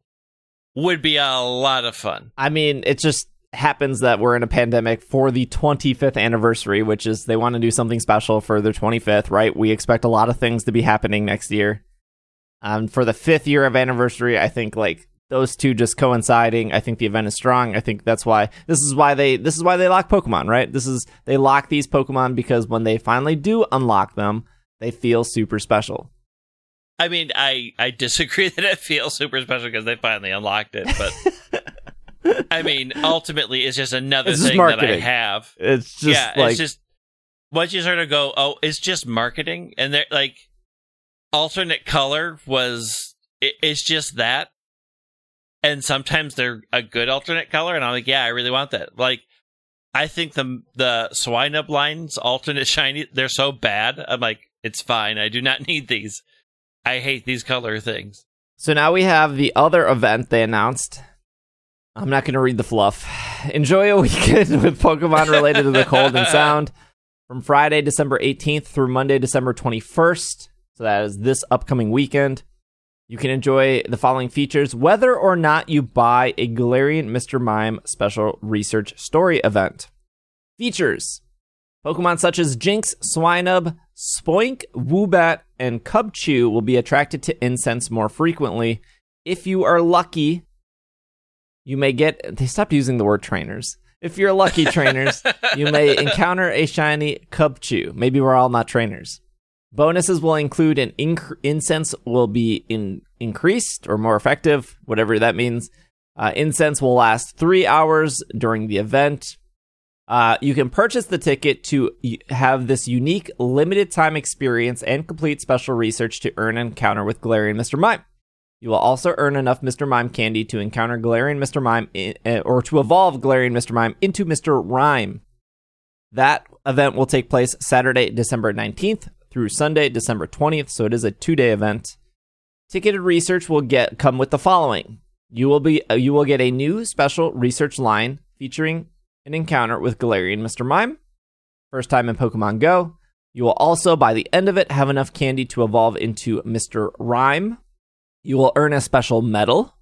would be a lot of fun. I mean, it just happens that we're in a pandemic for the 25th anniversary, which is they want to do something special for their 25th, right? We expect a lot of things to be happening next year. Um, for the fifth year of anniversary, I think like those two just coinciding. I think the event is strong. I think that's why this is why they this is why they lock Pokemon, right? This is they lock these Pokemon because when they finally do unlock them, they feel super special. I mean, I, I disagree that it feels super special because they finally unlocked it, but I mean, ultimately, it's just another It's just thing that I have. It's just yeah, like it's just once you sort of go, oh, it's just marketing, and they're like alternate color was it, it's just that, and sometimes they're a good alternate color, and I'm like, yeah, I really want that. Like, I think the the Swinub lines alternate shiny, they're so bad. I'm like, it's fine. I do not need these. I hate these color things. So now we have the other event they announced. I'm not going to read the fluff. Enjoy a weekend with Pokemon related to the cold and sound from Friday, December 18th through Monday, December 21st. So that is this upcoming weekend. You can enjoy the following features whether or not you buy a Galarian Mr. Mime special research story event. Features Pokemon such as Jynx, Swinub, Spoink, Woobat, and Cubchoo will be attracted to incense more frequently. If you are lucky, you may get. They stopped using the word trainers. If you're lucky, trainers, you may encounter a shiny Cubchoo. Maybe we're all not trainers. Bonuses will include an inc- incense will be in- increased or more effective, whatever that means. Uh, incense will last three hours during the event. Uh, you can purchase the ticket to have this unique limited time experience and complete special research to earn an encounter with Galarian Mr. Mime. You will also earn enough Mr. Mime candy to encounter Galarian Mr. Mime in, uh, or to evolve Galarian Mr. Mime into Mr. Rime. That event will take place Saturday, December 19th through Sunday, December 20th. So it is a two day event. Ticketed research will get come with the following. You will be uh, you will get a new special research line featuring an encounter with Galarian Mr. Mime. First time in Pokemon Go. You will also, by the end of it, have enough candy to evolve into Mr. Rime. You will earn a special medal.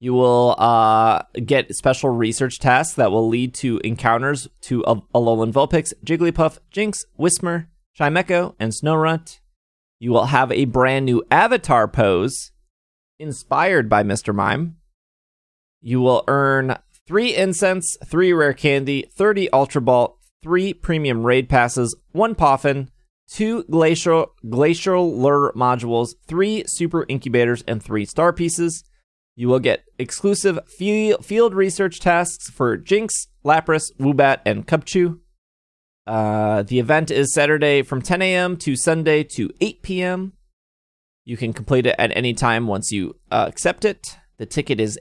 You will uh, get special research tasks that will lead to encounters to a- Alolan Vulpix, Jigglypuff, Jynx, Whismur, Chimecho, and Snorunt. You will have a brand new avatar pose inspired by Mr. Mime. You will earn three incense, three rare candy, 30 Ultra Ball, three premium raid passes, one Poffin, two glacial glacial lure modules, three super incubators, and three star pieces. You will get exclusive field research tasks for Jynx, Lapras, Woobat, and Cubchoo. Uh, the event is Saturday from 10 a.m. to Sunday to 8 p.m. You can complete it at any time once you uh, accept it. The ticket is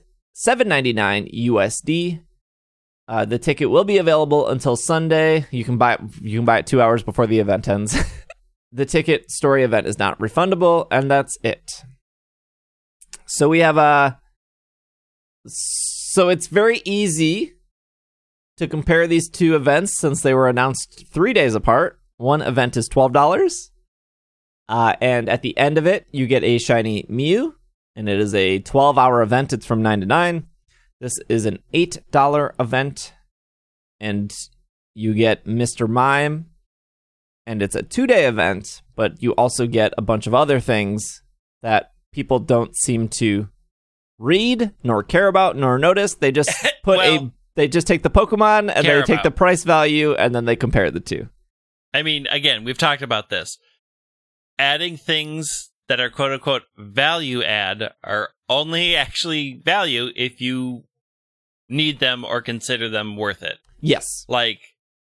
7.99 USD. Uh, the ticket will be available until Sunday. You can buy it, you can buy it two hours before the event ends. the ticket story event is not refundable, and that's it. So we have a. So it's very easy to compare these two events since they were announced three days apart. One event is twelve dollars, uh, and at the end of it, you get a shiny Mew, and it is a twelve-hour event. It's from nine to nine. This is an eight dollar event, and you get Mr. Mime, and it's a two-day event. But you also get a bunch of other things that people don't seem to read nor care about nor notice. They just put a Well- they just take the Pokemon and Care they take the price value and then they compare the two. I mean, again, we've talked about this. Adding things that are quote unquote value add are only actually value if you need them or consider them worth it. Yes. Like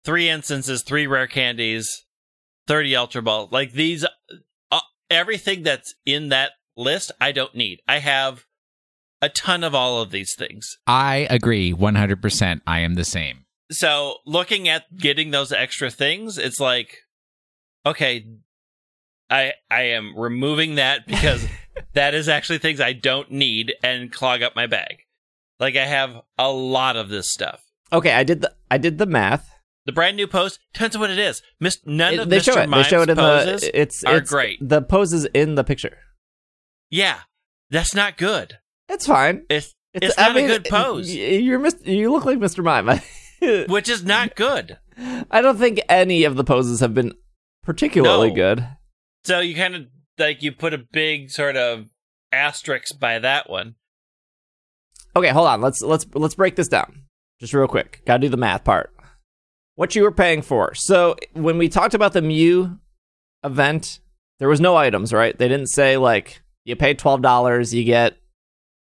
three instances, three rare candies, 30 Ultra Ball. Like these, uh, everything that's in that list, I don't need. I have a ton of all of these things. I agree 100%. I am the same. so looking at getting those extra things it's like okay i i am removing that because that is actually things i don't need and clog up my bag like i have a lot of this stuff Okay, I did the I did the math. the brand new pose depends on what it is Mis- none It- of they Mr. show it. They Mime's show it in poses the it's are it's great The poses in the picture. yeah that's not good It's fine. it's it's, not a good pose You're you look like Mr. Mime. which is not good I don't think any of the poses have been particularly No. good. so you kind of like you put a big sort of asterisk by that one Okay, hold on. Let's let's let's break this down. Just real quick. Got to do the math part. What you were paying for. So, when we talked about the Mew event, there was no items, right? They didn't say like you pay $12, you get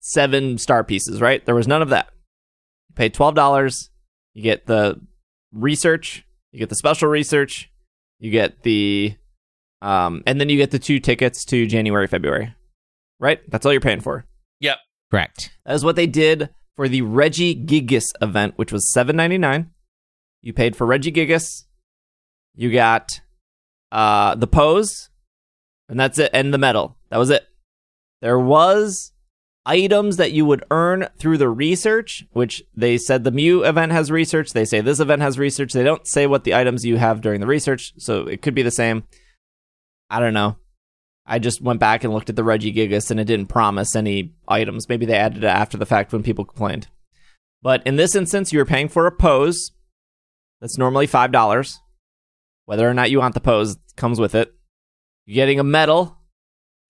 7 star pieces, right? There was none of that. You pay $12, you get the research, you get the special research, you get the um and then you get the two tickets to January, February. Right? That's all you're paying for. yep Correct. That is what they did for the Regigigas event, which was seven ninety nine. You paid for Regigigas. You got uh, the pose, and that's it, and the medal. That was it. There was items that you would earn through the research, which they said the Mew event has research. They say this event has research. They don't say what the items you have during the research, so it could be the same. I don't know. I just went back and looked at the Regigigas and it didn't promise any items. Maybe they added it after the fact when people complained. But in this instance, you were paying for a pose that's normally $5. Whether or not you want the pose comes with it. You're getting a medal.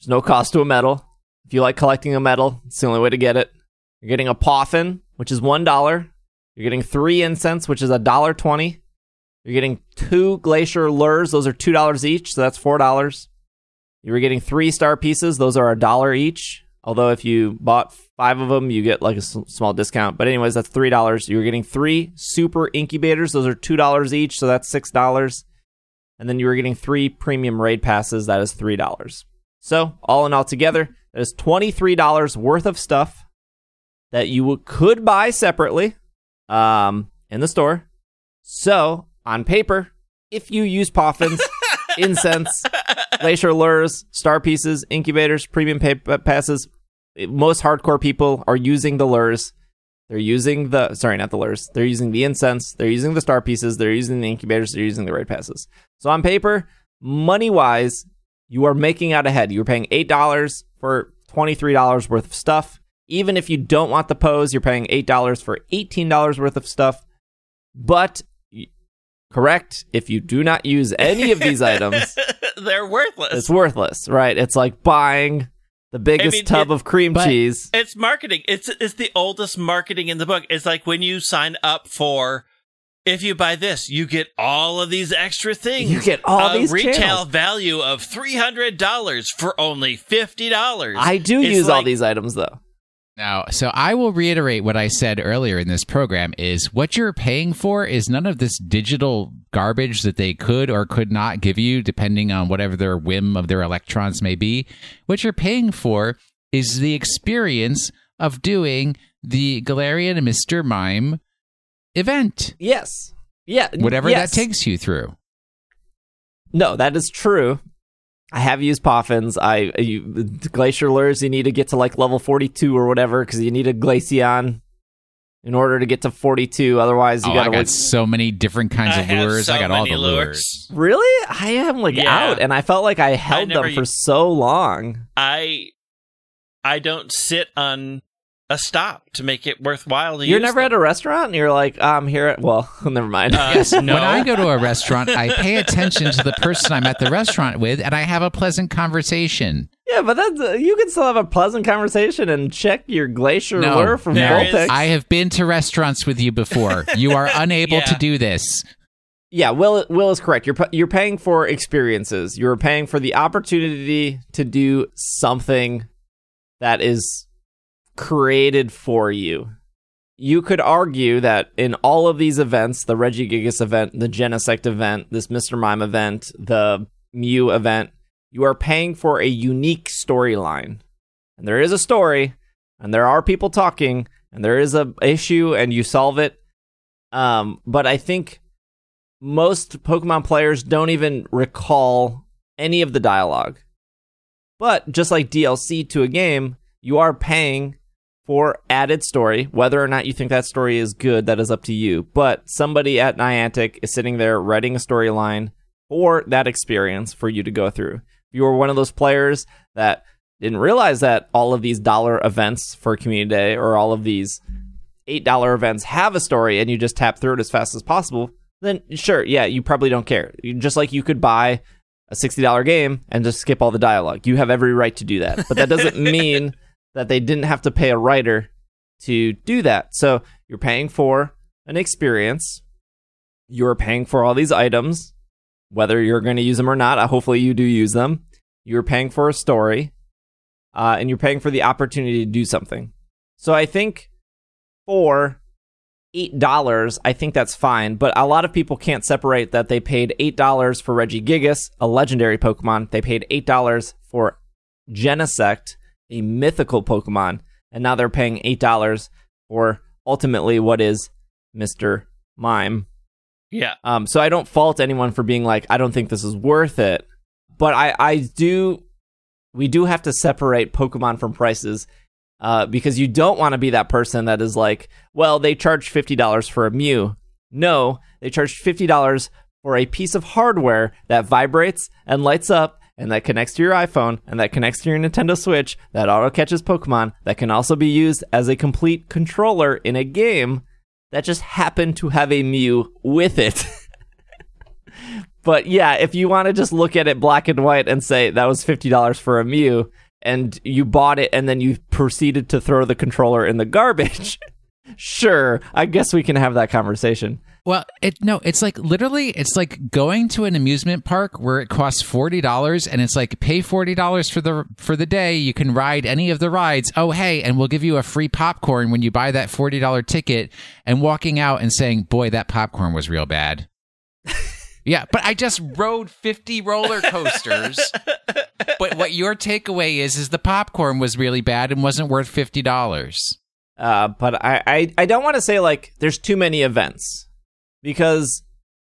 There's no cost to a medal. If you like collecting a medal, it's the only way to get it. You're getting a Poffin, which is $1. You're getting three incense, which is $1.20. You're getting two Glacier Lures. Those are $2 each, so that's $4. You were getting three star pieces. Those are a dollar each. Although if you bought five of them, you get like a small discount. But anyways, that's three dollars. You were getting three super incubators. Those are two dollars each, so that's six dollars. And then you were getting three premium raid passes. That is three dollars. So all in all, together, that is twenty three dollars worth of stuff that you could buy separately um, in the store. So on paper, if you use Poffins, incense, glacier lures, star pieces, incubators, premium pay- passes. Most hardcore people are using the lures. They're using the sorry, not the lures. They're using the incense. They're using the star pieces. They're using the incubators. They're using the raid passes. So on paper, money wise, you are making out ahead. You're paying eight dollars for twenty three dollars worth of stuff. Even if you don't want the pose, you're paying eight dollars for eighteen dollars worth of stuff. But correct, if you do not use any of these items, They're worthless. it's worthless, right? It's like buying the biggest mean, tub it- of cream cheese. It's marketing. It's it's the oldest marketing in the book. It's like when you sign up for if you buy this, you get all of these extra things. You get all a these retail channels. value of three hundred dollars for only fifty dollars. I do It's use all these items though. Now, so I will reiterate what I said earlier in this program is what you're paying for is none of this digital garbage that they could or could not give you depending on whatever their whim of their electrons may be. What you're paying for is the experience of doing the Galarian and Mr. Mime event, Yes. Yeah. whatever yes. that takes you through. No, that is true. I have used Poffins. I you, glacier lures. You need to get to like level forty-two or whatever because you need a Glaceon in order to get to forty-two. Otherwise, you oh, gotta got wait. so many different kinds I of have lures. so I got all the lures. Really, I am like Yeah. out, and I felt like I held never them for used- so long. I I don't sit on a stop to make it worthwhile to You're use never them. at a restaurant, and you're like, I'm here. At, well, never mind. Uh, Yes, no. when I go to a restaurant, I pay attention to the person I'm at the restaurant with, and I have a pleasant conversation. yeah, but that's uh, you can still have a pleasant conversation and check your glacier No, lure from there is- Voltex. I have been to restaurants with you before. You are unable Yeah. to do this. Yeah, Will Will is correct. You're you're paying for experiences. You're paying for the opportunity to do something that is created for you. You could argue that in all of these events, the Regigigas event, the Genesect event, this Mr. Mime event, the Mew event, you are paying for a unique storyline. And there is a story, and there are people talking, and there is a issue, and you solve it. Um, but I think most Pokemon players don't even recall any of the dialogue. But just like DLC to a game, you are paying for added story. Whether or not you think that story is good, that is up to you. But somebody at Niantic is sitting there writing a storyline for that experience for you to go through. If you were one of those players that didn't realize that all of these dollar events for Community Day or all of these $8 events have a story and you just tap through it as fast as possible, then sure, yeah, you probably don't care. Just like you could buy a $60 game and just skip all the dialogue. You have every right to do that. But that doesn't mean that they didn't have to pay a writer to do that. So you're paying for an experience. You're paying for all these items, whether you're going to use them or not. Uh, Hopefully, you do use them. You're paying for a story, uh, and you're paying for the opportunity to do something. So I think for eight dollars, I think that's fine. But a lot of people can't separate that they paid eight dollars for Regigigas, a legendary Pokemon. They paid eight dollars for Genesect, a mythical Pokemon, and now they're paying eight dollars for ultimately what is Mister Mime. Yeah. Um, so I don't fault anyone for being like, I don't think this is worth it. But I, I do, we do have to separate Pokemon from prices uh, because you don't want to be that person that is like, well, they charge $50 for a Mew. No, they charge $50 for a piece of hardware that vibrates and lights up and that connects to your iPhone and that connects to your Nintendo Switch that auto catches Pokemon that can also be used as a complete controller in a game that just happened to have a Mew with it. but yeah, if you want to just look at it black and white and say that was $50 for a Mew and you bought it and then you proceeded to throw the controller in the garbage, sure, I guess we can have that conversation. Well, it no, it's like literally, it's like going to an amusement park where it costs forty dollars, and it's like pay forty dollars for the for the day. You can ride any of the rides. Oh, hey, and we'll give you a free popcorn when you buy that forty dollar ticket. And walking out and saying, "Boy, that popcorn was real bad." yeah, but I just rode fifty roller coasters. but what your takeaway is is the popcorn was really bad and wasn't worth fifty dollars. Uh, but I, I, I don't want to say like there's too many events because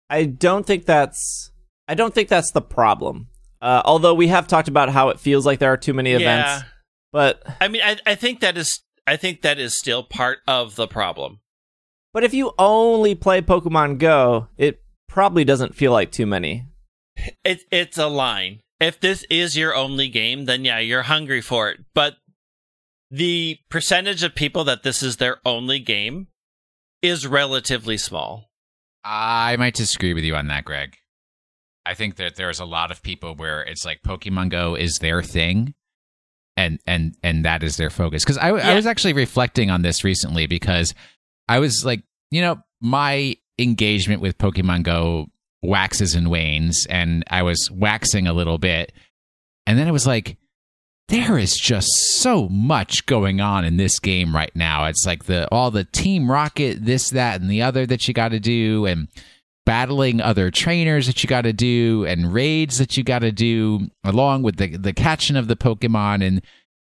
I don't think that's I don't think that's the problem. Uh, although we have talked about how it feels like there are too many events, Yeah. but I mean, I, I think that is I think that is still part of the problem. but if you only play Pokemon Go, it probably doesn't feel like too many. It, it's a line. If this is your only game, then yeah, you're hungry for it. But the percentage of people that this is their only game is relatively small. I might disagree with you on that, Greg. I think that there's a lot of people where it's like Pokemon Go is their thing, and and and that is their focus. Because I, I was actually reflecting on this recently because I was like, you know, my engagement with Pokemon Go waxes and wanes, and I was waxing a little bit, and then it was like, there is just so much going on in this game right now. It's like the all the Team Rocket, this, that, and the other that you got to do, and battling other trainers that you got to do, and raids that you got to do, along with the the catching of the Pokemon, and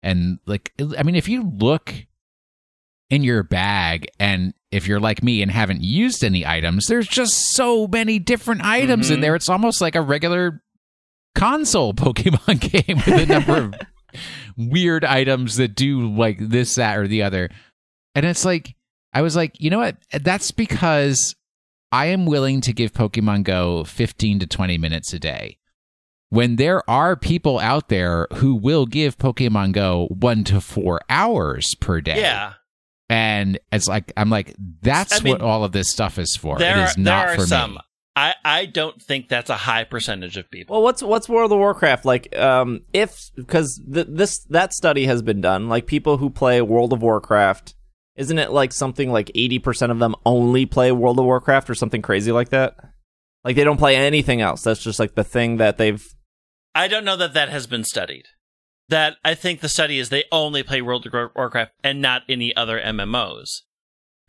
and like I mean, if you look in your bag and if you're like me and haven't used any items there's just so many different items in Mhm. there it's almost like a regular console pokemon game with a number of weird items that do like this that or the other and it's like i was like you know what that's because i am willing to give pokemon go 15 to 20 minutes a day when there are people out there who will give pokemon go 1 to 4 hours per day Yeah. and it's like I'm like that's I mean, what all of this stuff is for. There it are, not for some. me. I, I don't think that's a high percentage of people. Well, what's what's World of Warcraft like? Um, if because th- this that study has been done, like people who play World of Warcraft, isn't it like something like eighty percent of them only play World of Warcraft or something crazy like that? Like they don't play anything else. That's just like the thing that they've. I don't know that that has been studied. That I think the study is they only play World of Warcraft and not any other MMOs,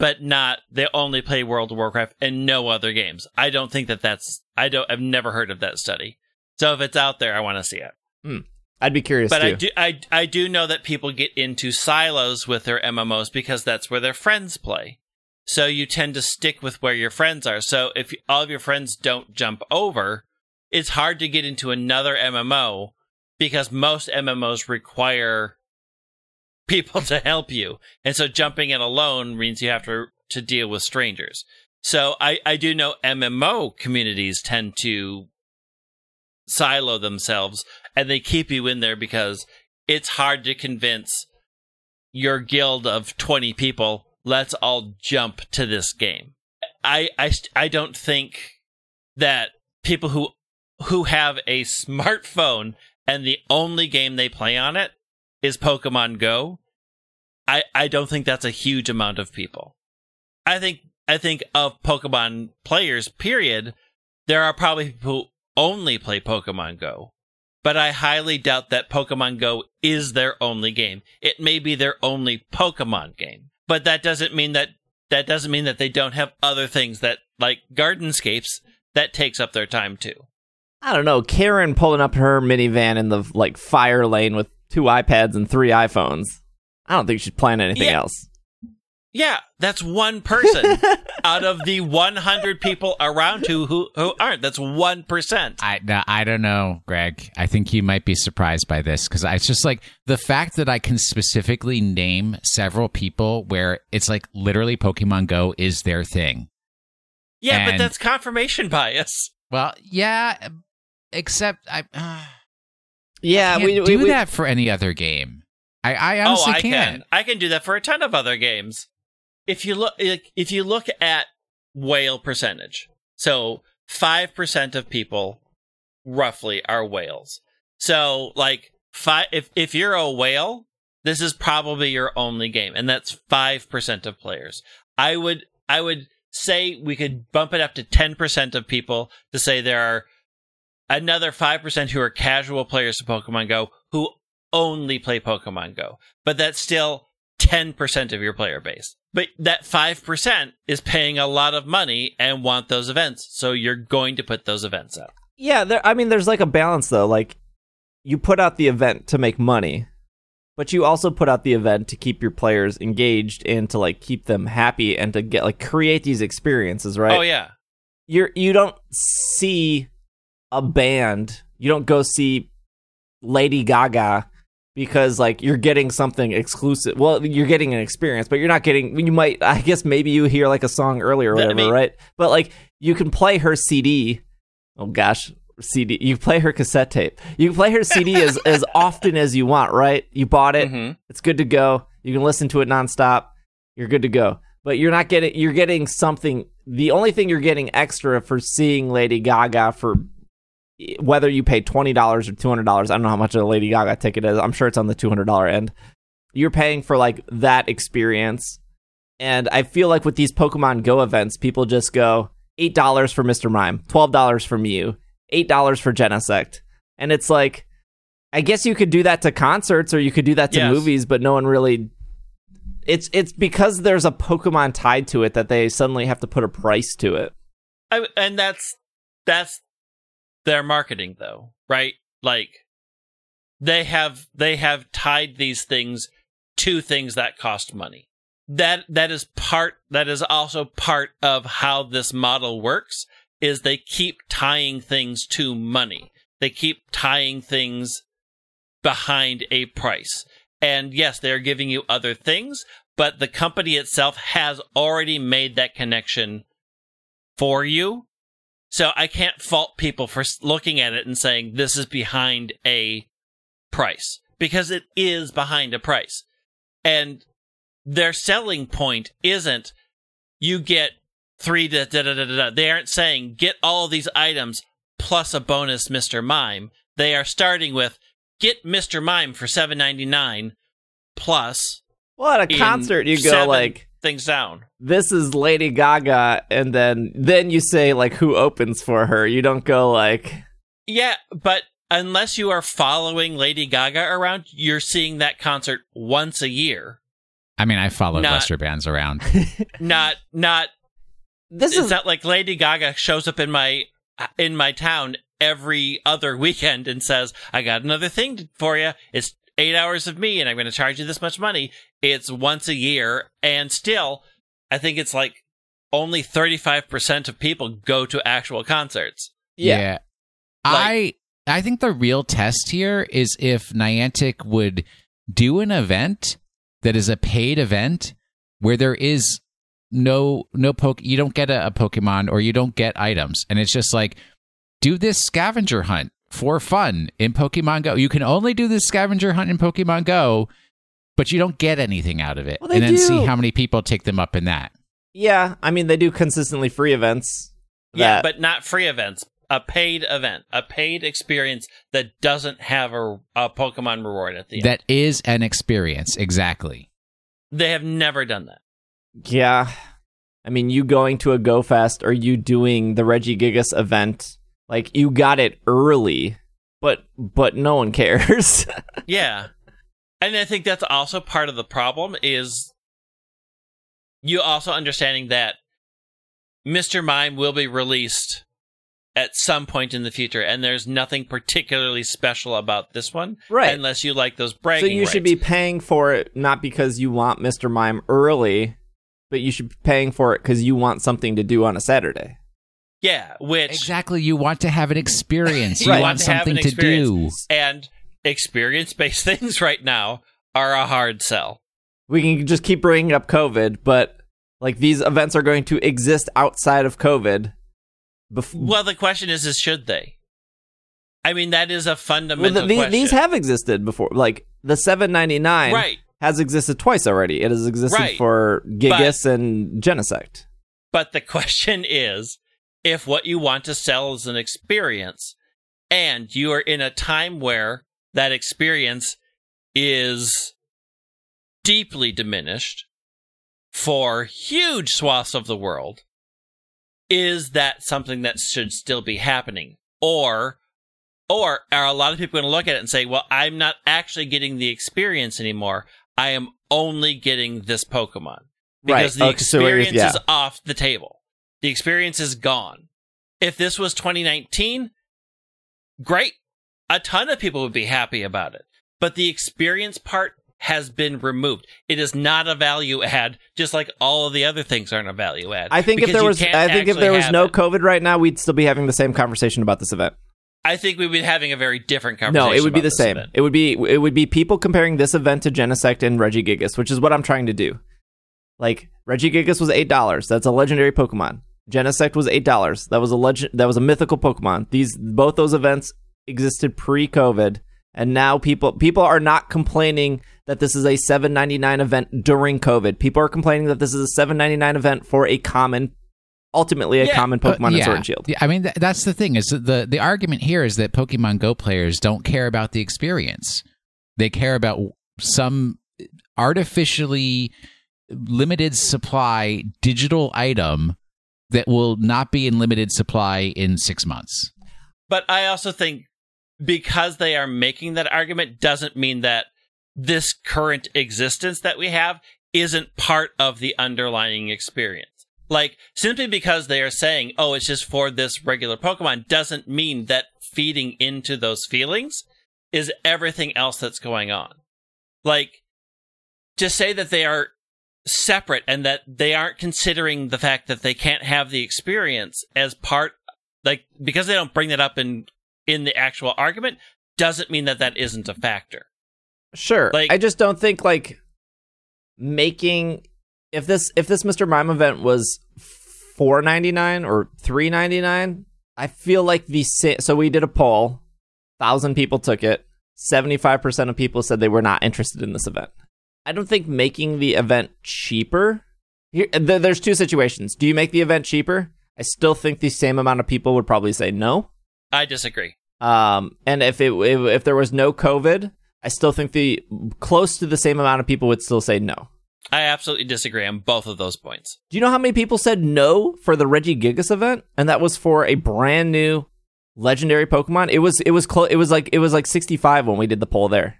but not they only play World of Warcraft and no other games. I don't think that that's I don't I've never heard of that study. So if it's out there, I want to see it. Hmm. I'd be curious But too. I do I I do know that people get into silos with their MMOs because that's where their friends play. So you tend to stick with where your friends are. So if all of your friends don't jump over, it's hard to get into another MMO because most MMOs require people to help you. And so jumping in alone means you have to to deal with strangers. So I I do know MMO communities tend to silo themselves and they keep you in there because it's hard to convince your guild of 20 people let's all jump to this game i i, I don't think that people who who have a smartphone and the only game they play on it is pokemon go i i don't think that's a huge amount of people i think i think of pokemon players period there are probably people who only play pokemon go but I highly doubt that Pokemon Go is their only game. It may be their only Pokemon game, but that doesn't mean that that doesn't mean that they don't have other things that like Gardenscapes that takes up their time too. I don't know. Karen pulling up her minivan in the like fire lane with two iPads and three iPhones. I don't think she's playing anything Yeah. else. Yeah, that's one person out of the 100 people around who who, who aren't. That's 1%. I no, I don't know, Greg. I think you might be surprised by this because it's just like the fact that I can specifically name several people where it's like literally Pokemon Go is their thing. Yeah, but that's confirmation bias. Well, yeah, except I uh, Yeah, can't we, do we, we that for any other game. I, I oh, honestly oh, I can't. can. I can do that for a ton of other games. If you look, if you look at whale percentage, so five percent of people, roughly, are whales. So, like five, if if you're a whale, this is probably your only game, and that's five percent of players. I would, I would say we could bump it up to ten percent of people to say there are another 5% who are casual players of Pokemon Go only play Pokemon Go. But that's still 10% of your player base. But that 5% is paying a lot of money and want those events. So you're going to put those events out. Yeah, there, I mean, there's like a balance though. Like, you put out the event to make money, but you also put out the event to keep your players engaged and to like keep them happy and to get like create these experiences, right? Oh, yeah. You're you don't see a band. You don't go see Lady Gaga because like you're getting something exclusive. Well, you're getting an experience, but you're not getting. You might, I guess, maybe you hear like a song earlier or That- I whatever, mean- right? But like you can play her CD. Oh gosh, CD. You play her cassette tape. You can play her CD as as often as you want, right? You bought it. Mhm. It's good to go. You can listen to it nonstop. You're good to go. But you're not getting. You're getting something. The only thing you're getting extra for seeing Lady Gaga for whether you pay twenty dollars or two hundred dollars. I don't know how much a Lady Gaga ticket is. I'm sure it's on the two hundred dollar end. You're paying for like that experience. And I feel like with these Pokemon Go events, people just go eight dollars for Mr. Mime, twelve dollars for you, eight dollars for Genesect, and it's like, I guess you could do that to concerts or you could do that to Yes. movies, but no one really. It's it's because there's a Pokemon tied to it that they suddenly have to put a price to it. I, and that's that's their marketing though right? Like they have they have tied these things to things that cost money. That that is part that is also part of how this model works is they keep tying things to money. They keep tying things behind a price. And yes they're giving you other things but the company itself has already made that connection for you. So I can't fault people for looking at it and saying this is behind a price because it is behind a price. And their selling point isn't you get three da da da da da. They aren't saying get all these items plus a bonus Mr. Mime. They are starting with get Mr. Mime for seven ninety nine plus Well, at a concert, you go seven like, things down. "This is Lady Gaga," and then then you say like, "Who opens for her?" You don't go like, Yeah, but unless you are following Lady Gaga around, you're seeing that concert once a year. I mean, I follow Not- Western bands around. Not not "This is not like Lady Gaga shows up in my in my town every other weekend and says, "I got another thing for you. It's 8 hours of me and I'm going to charge you this much money." It's once a year and still I think it's like only 35% of people go to actual concerts. yeah." I I think the real test here is if Niantic would do an event that is a paid event where there is no no poke you don't get a, a Pokemon or you don't get items and it's just like do this scavenger hunt for fun in Pokemon Go. You can only do this scavenger hunt in Pokemon Go, but you don't get anything out of it. Well, they and then see how many people take them up in that. Yeah, I mean they do consistently free events. Yeah, but not free events. A paid event, a paid experience that doesn't have a, a Pokemon reward at the end. That is an experience, exactly. they have never done that. yeah, I mean you going to a Go Fest or you doing the Regigigas event, like you got it early, but but no one cares. Yeah. And I think that's also part of the problem is you also understanding that Mr. Mime will be released at some point in the future, and there's nothing particularly special about this one, Right. Unless you like those bragging. so bragging. you should be paying for it not because you want Mr. Mime early, but you should be paying for it because you want something to do on a Saturday. yeah, which Exactly. You want to have an experience. You You want want to something to do. and experience-based things right now are a hard sell. we can just keep bringing up COVID, but like these events are going to exist outside of COVID. Bef- Well, the question is, is should they? I mean, that is a Well, fundamental the- the- question. these have existed before. Like the seven ninety nine right. has existed twice already. It has existed Right. for Gigas and Genesect. But the question is if what you want to sell is an experience and you are in a time where that experience is deeply diminished for huge swaths of the world, is that something that should still be happening? Or or are a lot of people going to look at it and say, "Well, I'm not actually getting the experience anymore. I am only getting this Pokemon." because Right. the oh, so experience yeah. is off the table. The experience is gone. If this was 2019, great. A ton of people would be happy about it. But the experience part has been removed. It is not a value add, just like all of the other things aren't a value add. I think if there was, I think if there was no it. COVID right now, we'd still be having the same conversation about this event. I think we'd be having a very different conversation. No, it would be the same. event. It would be it would be people comparing this event to Genesect and Regigigas, which is what I'm trying to do. Like Regigigas was eight dollars. That's a legendary Pokemon. Genesect was eight dollars. That was a legend. That was a mythical Pokemon. These both those events existed pre-COVID, and now people people are not complaining that this is a seven ninety nine event during COVID. People are complaining that this is a seven ninety nine event for a common, ultimately a Yeah, common Pokemon in yeah. Sword and Shield. Yeah, I mean, th- that's the thing is that the the argument here is that Pokemon Go players don't care about the experience. They care about some artificially limited supply digital item that will not be in limited supply in six months. But I also think because they are making that argument doesn't mean that this current existence that we have isn't part of the underlying experience. Like, simply because they are saying, oh, it's just for this regular Pokemon doesn't mean that feeding into those feelings is everything else that's going on. Like, to say that they are separate and that they aren't considering the fact that they can't have the experience as part like because they don't bring that up in in the actual argument doesn't mean that that isn't a factor Sure. Like- I just don't think like making if this if this Mr. Mime event was four ninety nine or three ninety nine, I feel like the so we did a poll, thousand people took it, seventy five percent of people said they were not interested in this event. I don't think making the event cheaper. Here, there's two situations. Do you make the event cheaper? I still think the same amount of people would probably say no. I disagree Um, and if it if, if there was no COVID, I still think the close to the same amount of people would still say no. i absolutely disagree on both of those points Do you know how many people said no for the Regigigas event? And that was for a brand new legendary Pokemon. It was it was close. It was like it was like sixty five when we did the poll there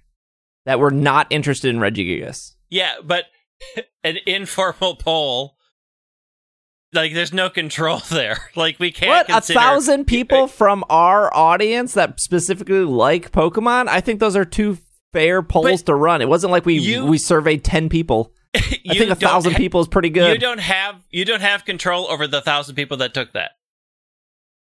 that were not interested in Reggie Gigas. yeah but an informal poll like there's no control there like we can't What a thousand people from our audience that specifically like Pokemon? I think those are two fair polls But to run. It wasn't like we you- we surveyed ten people. I you think a thousand ha- people is pretty good. You don't have you don't have control over the thousand people that took that.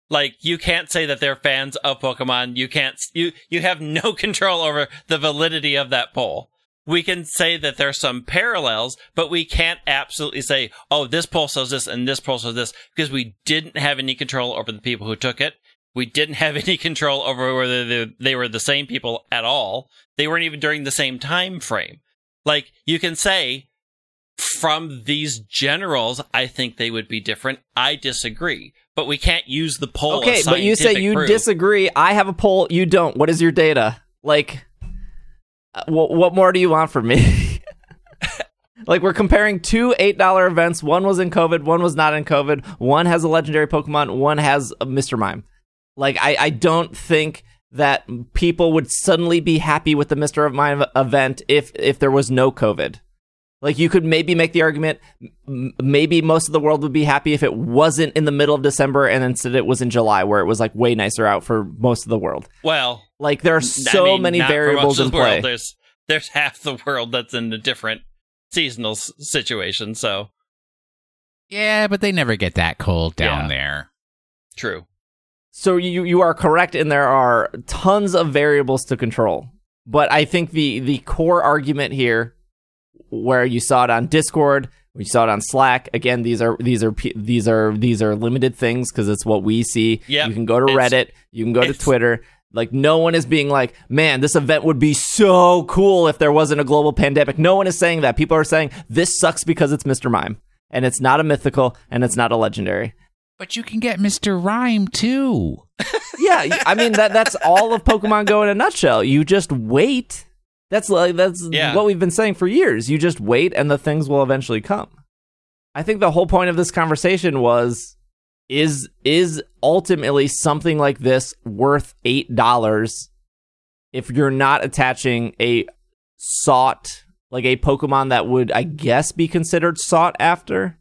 Like you can't say that they're fans of Pokemon. You can't you you have no control over the validity of that poll. We can say that there's some parallels, but we can't absolutely say, "Oh, this poll says this and this poll says this," because we didn't have any control over the people who took it. We didn't have any control over whether they- they were the same people at all. They weren't even during the same time frame. Like you can say, from these generals, I think they would be different. I disagree, but we can't use the poll. Okay, but you say you proof. disagree. I have a poll. You don't. What is your data? Like, Uh, what, what more do you want from me? like, we're comparing two $8 events. One was in COVID, one was not in COVID. One has a legendary Pokemon, one has a Mr. Mime. Like, I, I don't think that people would suddenly be happy with the Mr. Mime event if, if there was no COVID. Like you could maybe make the argument, m- maybe most of the world would be happy if it wasn't in the middle of December and instead it was in July, where it was like way nicer out for most of the world. Well, Like there are I so mean, many variables in the world. play. There's there's half the world that's in a different seasonal s- situation. So Yeah, but they never get that cold down Yeah. there. true. So you you are correct, and there are tons of variables to control. But I think the the core argument here, where you saw it on Discord, we saw it on Slack. Again, these are these are these are these are limited things because it's what we see. Yep. You can go to It's- Reddit, you can go to Twitter. Like no one is being like, man, this event would be so cool if there wasn't a global pandemic. No one is saying that. People are saying this sucks because it's Mr. Mime and it's not a mythical and it's not a legendary. But you can get Mr. Rime too. Yeah, I mean that that's all of Pokemon Go in a nutshell. You just wait. That's like that's Yeah. what we've been saying for years. You just wait and the things will eventually come. I think the whole point of this conversation was is is ultimately something like this worth $8 if you're not attaching a sought like a Pokemon that would I guess be considered sought after?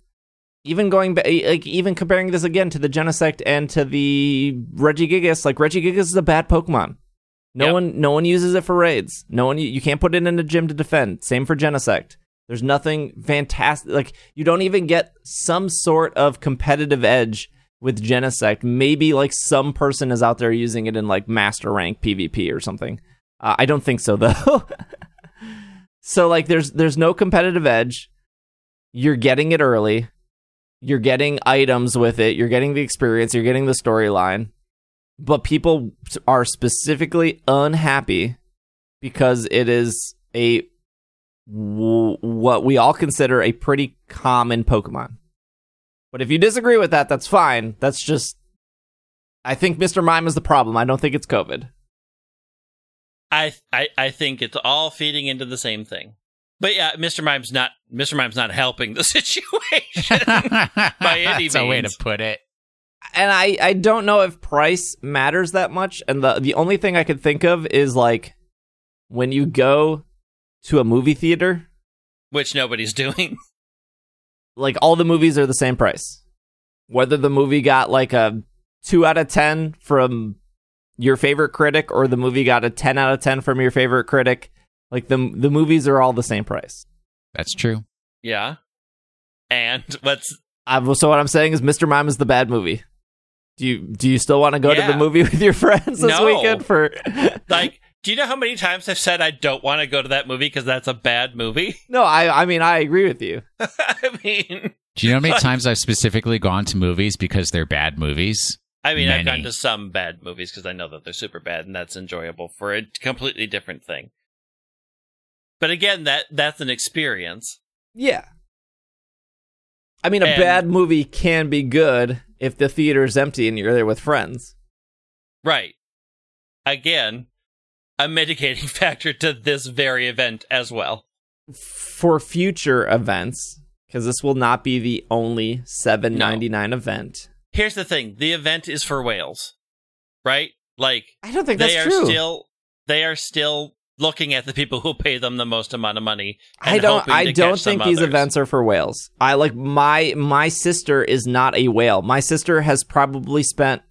even going back, like even comparing this again to the Genesect and to the Regigigas, like Regigigas is a bad Pokemon. No Yep. one, no one uses it for raids. No one, you can't put it in a gym to defend. Same for Genesect. There's nothing fantastic. Like you don't even get some sort of competitive edge with Genesect. Maybe like some person is out there using it in like master rank PvP or something. Uh, I don't think so though. so like there's there's no competitive edge. You're getting it early. You're getting items with it. You're getting the experience. You're getting the storyline. But people are specifically unhappy because it is a w- what we all consider a pretty common Pokemon. But if you disagree with that, that's fine. That's just. I think Mr. Mime is the problem. I don't think it's COVID. I, I I think it's all feeding into the same thing. But yeah, Mr. Mime's not Mr. Mime's not helping the situation by any That's a way to put it. And I, I don't know if price matters that much. And the the only thing I could think of is like when you go to a movie theater, which nobody's doing. like all the movies are the same price. Whether the movie got like a two out of ten from your favorite critic or the movie got a ten out of ten from your favorite critic, like the the movies are all the same price. That's true. Yeah. And what's I, so what I'm saying is, Mr. Mime is the bad movie. Do you do you still want to go to the movie with your friends this No. weekend for? like do you know how many times I've said I don't want to go to that movie because that's a bad movie? no, I I mean I agree with you. I mean, Do you know how many Like- times I've specifically gone to movies because they're bad movies? I mean, I've gone to some bad movies because I know that they're super bad, and that's enjoyable for a completely different thing. But again, that that's an experience. Yeah. I mean, a And- bad movie can be good if the theater is empty and you're there with friends. Right. Again, a mitigating factor to this very event as well. For future events, because this will not be the only seven ninety nine event. Here's the thing: the event is for whales, right? Like I don't think they that's are true. still they are still looking at the people who pay them the most amount of money. I don't. I don't think these others. events are for whales. I like my my sister is not a whale. My sister has probably spent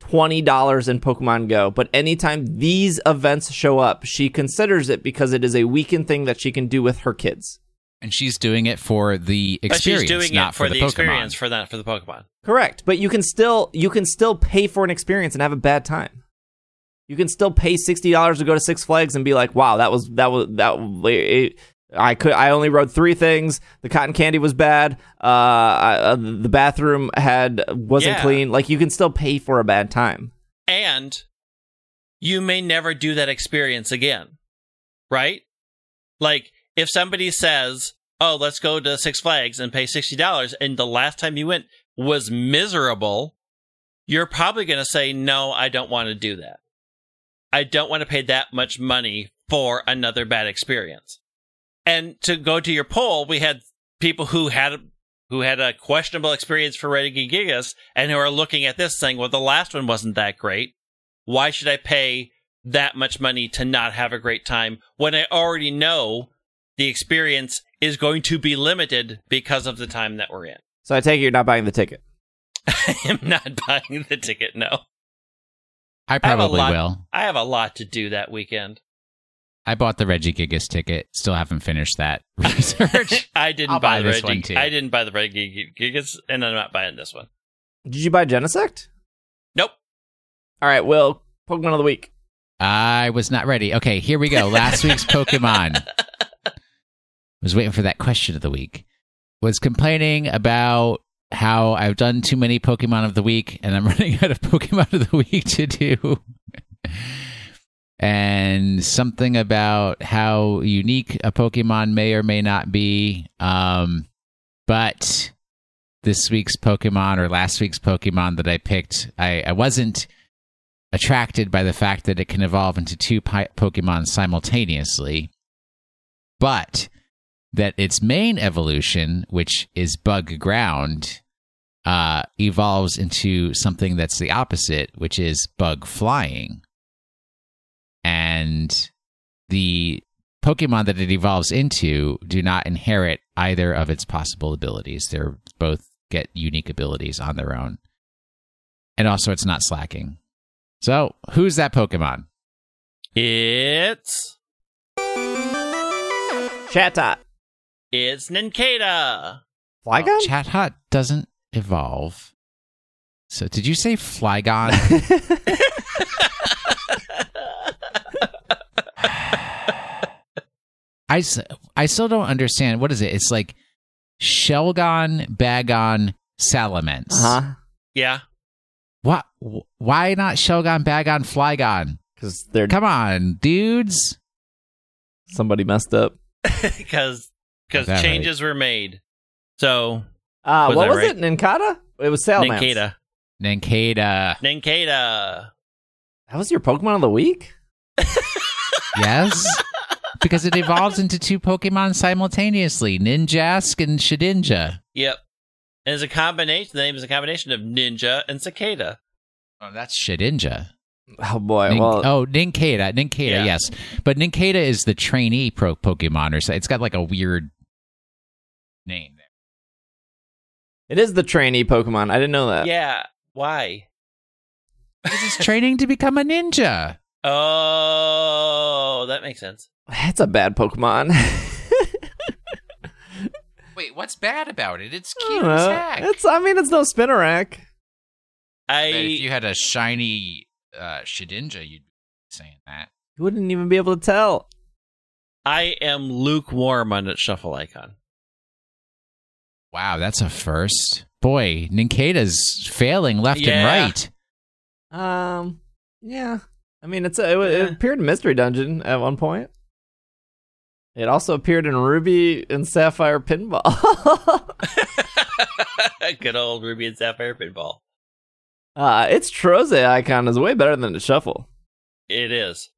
twenty dollars in Pokemon Go, but anytime these events show up, she considers it because it is a weekend thing that she can do with her kids. And she's doing it for the But experience, she's doing not it for, the, the, Pokemon. experience, for that for the Pokemon. Correct, but you can still you can still pay for an experience and have a bad time. You can still pay sixty dollars to go to Six Flags and be like, "Wow, that was that was that." It, I could. I only rode three things. The cotton candy was bad. Uh, I, uh the bathroom had wasn't Yeah. clean. Like you can still pay for a bad time. and you may never do that experience again right like if somebody says oh let's go to six flags and pay $60 and the last time you went was miserable you're probably going to say no i don't want to do that i don't want to pay that much money for another bad experience and to go to your poll we had people who had who had a questionable experience for Regigigas and who are looking at this saying, well, the last one wasn't that great. Why should I pay that much money to not have a great time when I already know the experience is going to be limited because of the time that we're in? So I take it you're not buying the ticket. I am not buying the ticket, no. I I probably lot- will. I have a lot to do that weekend. I bought the Regigigas ticket. Still haven't finished that research. I didn't I'll buy, buy the this Reggie, one, too. I didn't buy the Regigigas, and I'm not buying this one. Did you buy Genesect? Nope. All right, Will. Pokemon of the week. I was not ready. Okay, here we go. Last week's Pokemon. was waiting for that question of the week. Was complaining about how I've done too many Pokemon of the week and I'm running out of Pokemon of the week to do. and something about how unique a Pokemon may or may not be. Um, but this week's Pokemon or last week's Pokemon that I picked, I, I wasn't attracted by the fact that it can evolve into two pi- Pokemon simultaneously, but that its main evolution, which is Bug Ground, uh, evolves into something that's the opposite, which is Bug Flying. And the Pokemon that it evolves into do not inherit either of its possible abilities. They're both get unique abilities on their own. And also, it's not slacking. So, who's that Pokemon? It's Chatot. It's Nincada. Flygon? Chatot doesn't evolve. So, did you say Flygon? I, I still don't understand. What is it? It's like Shelgon, Bagon, Salamence. huh? Yeah. What? Why not Shelgon, Bagon, Flygon? Because they're Come on, dudes. somebody messed up. because because that changes were made. So Uh, Was what was right? it? Nincada? It was Salamence. Nincada. Nincada. Nincada. That was your Pokemon of the week? Yes. because it evolves into two Pokemon simultaneously Ninjask and Shedinja. Yep. And it's a combination. The name is a combination of ninja and cicada. Oh, that's Shedinja. Oh boy. Nin- well, oh, Nincada. Nincada, Yeah. yes. But Nincada is the trainee pro Pokemon, or so. It's got like a weird name there. it is the trainee Pokemon. I didn't know that. yeah. Why? Because it's training to become a ninja. Oh, that makes sense. That's a bad Pokemon. Wait, what's bad about it? It's cute don't as heck. It's. I mean, it's no Spinarak. I Bet if you had a shiny uh, Shedinja, you'd be saying that. You wouldn't even be able to tell. I am lukewarm on its shuffle icon. Wow, that's a first. Boy, Nincada's failing left Yeah. and right. Um. Yeah. I mean, it's a, it, it appeared in Mystery Dungeon at one point. It also appeared in Ruby and Sapphire Pinball. Good old Ruby and Sapphire pinball. uh, its Trozei icon is way better than the Shuffle. It is.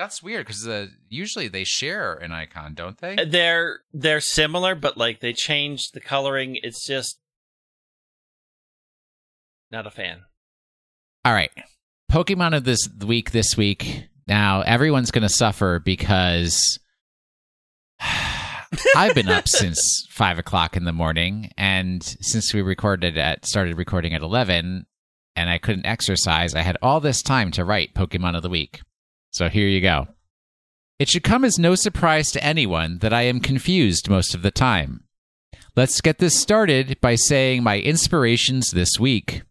That's weird because uh, usually they share an icon, don't they? They're they're similar, but like they changed the coloring. It's just not a fan. All right. Pokemon of this week this week. Now, everyone's going to suffer because I've been up since five o'clock in the morning, and since we recorded at started recording at eleven, and I couldn't exercise, I had all this time to write Pokemon of the week. So here you go. It should come as no surprise to anyone that I am confused most of the time. Let's get this started by saying my inspirations this week.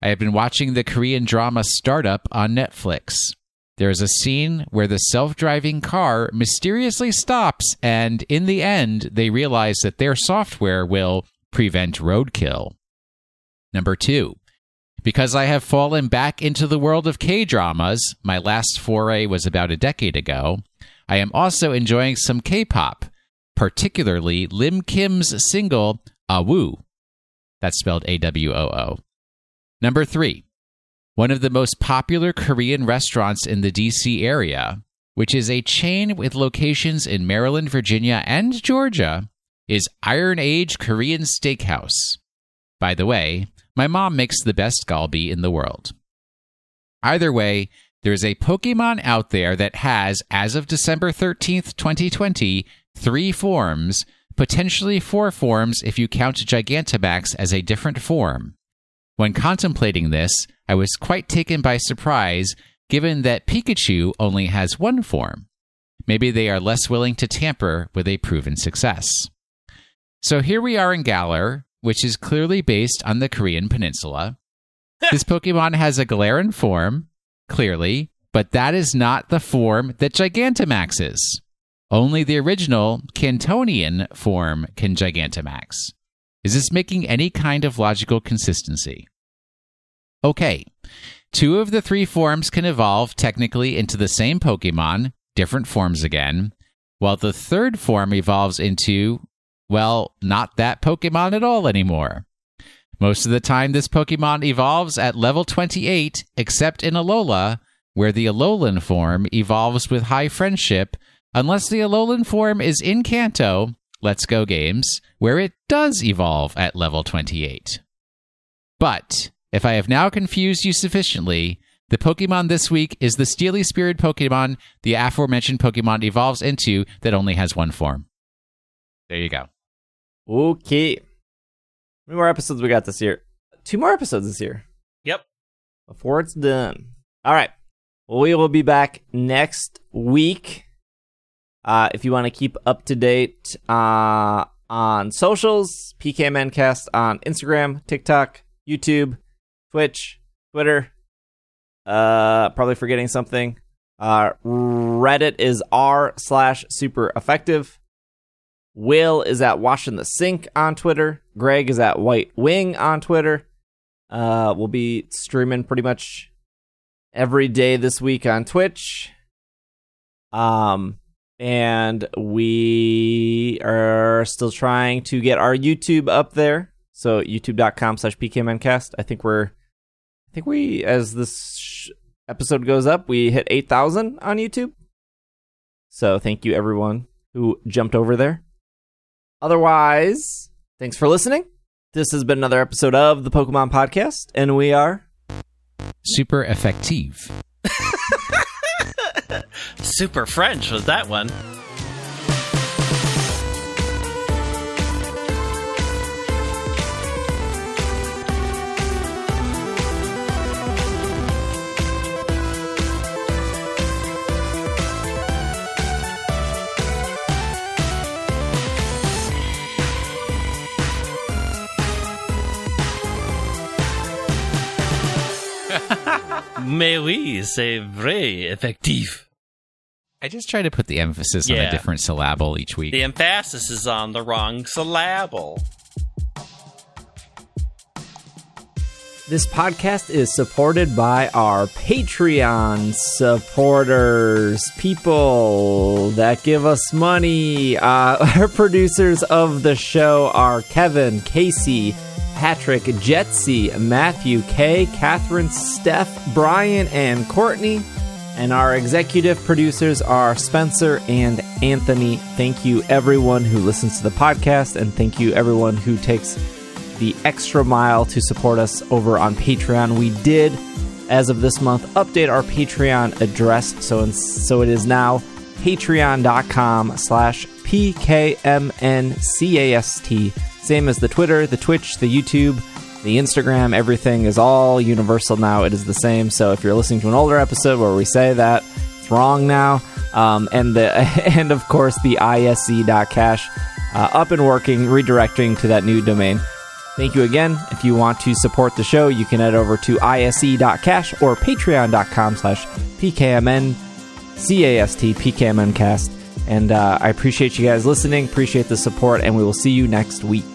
I have been watching the Korean drama Startup on Netflix. There is a scene where the self driving car mysteriously stops, and in the end, they realize that their software will prevent roadkill. Number two, because I have fallen back into the world of K dramas, my last foray was about a decade ago, I am also enjoying some K pop, particularly Lim Kim's single, Awoo. That's spelled A W O O. Number three, one of the most popular Korean restaurants in the DC area, which is a chain with locations in Maryland, Virginia, and Georgia, is Iron Age Korean Steakhouse. By the way, my mom makes the best galbi in the world. Either way, there's a Pokemon out there that has, as of December 13th, 2020, three forms, potentially four forms if you count Gigantamax as a different form. When contemplating this, I was quite taken by surprise given that Pikachu only has one form. Maybe they are less willing to tamper with a proven success. So here we are in Galar, which is clearly based on the Korean peninsula. this Pokemon has a Galarian form, clearly, but that is not the form that Gigantamax is. Only the original Kantonian form can Gigantamax. Is this making any kind of logical consistency? Okay, two of the three forms can evolve technically into the same Pokemon, different forms again, while the third form evolves into, well, not that Pokemon at all anymore. Most of the time, this Pokemon evolves at level 28, except in Alola, where the Alolan form evolves with high friendship, unless the Alolan form is in Kanto, Let's Go Games, where it does evolve at level 28. But if I have now confused you sufficiently, the Pokemon this week is the Steely Spirit Pokemon the aforementioned Pokemon evolves into that only has one form. There you go. Okay. How many more episodes we got this year? Two more episodes this year Yep. before it's done. All right. Well, we will be back next week. Uh, if you want to keep up to date uh, on socials, PKMNcast on Instagram, TikTok, YouTube, Twitch, Twitter. Uh, probably forgetting something. Uh, Reddit is r slash super effective. Will is at washing the sink on Twitter. Greg is at white wing on Twitter. Uh, we'll be streaming pretty much every day this week on Twitch. Um, and we are still trying to get our YouTube up there. So youtube.com slash pkmncast. I think we're, I think we, as this sh- episode goes up, we hit 8,000 on YouTube. So thank you everyone who jumped over there. Otherwise, thanks for listening. This has been another episode of the Pokemon Podcast, and we are Super effective. Super French was that one. Mais oui, c'est vrai, effectif. I just try to put the emphasis on a different syllable each week. The emphasis is on the wrong syllable. This podcast is supported by our Patreon supporters, people that give us money. Uh, our producers of the show are Kevin, Casey, Patrick, Jetsy, Matthew, Kay, Catherine, Steph, Brian, and Courtney. And our executive producers are Spencer and Anthony. Thank you, everyone who listens to the podcast, and thank you, everyone who takes the extra mile to support us over on Patreon. We did, as of this month, update our Patreon address, so so it is now patreon.com slash pkmncast. Same as the Twitter, the Twitch, the YouTube, the Instagram, everything is all universal now. It is the same. So if you're listening to an older episode where we say that, it's wrong now. Um, and the and of course the isc.cash uh, up and working, redirecting to that new domain. Thank you again. If you want to support the show, you can head over to isc.cash or patreon.com slash pkmn cast pkmncast. And uh, I appreciate you guys listening, appreciate the support, and we will see you next week.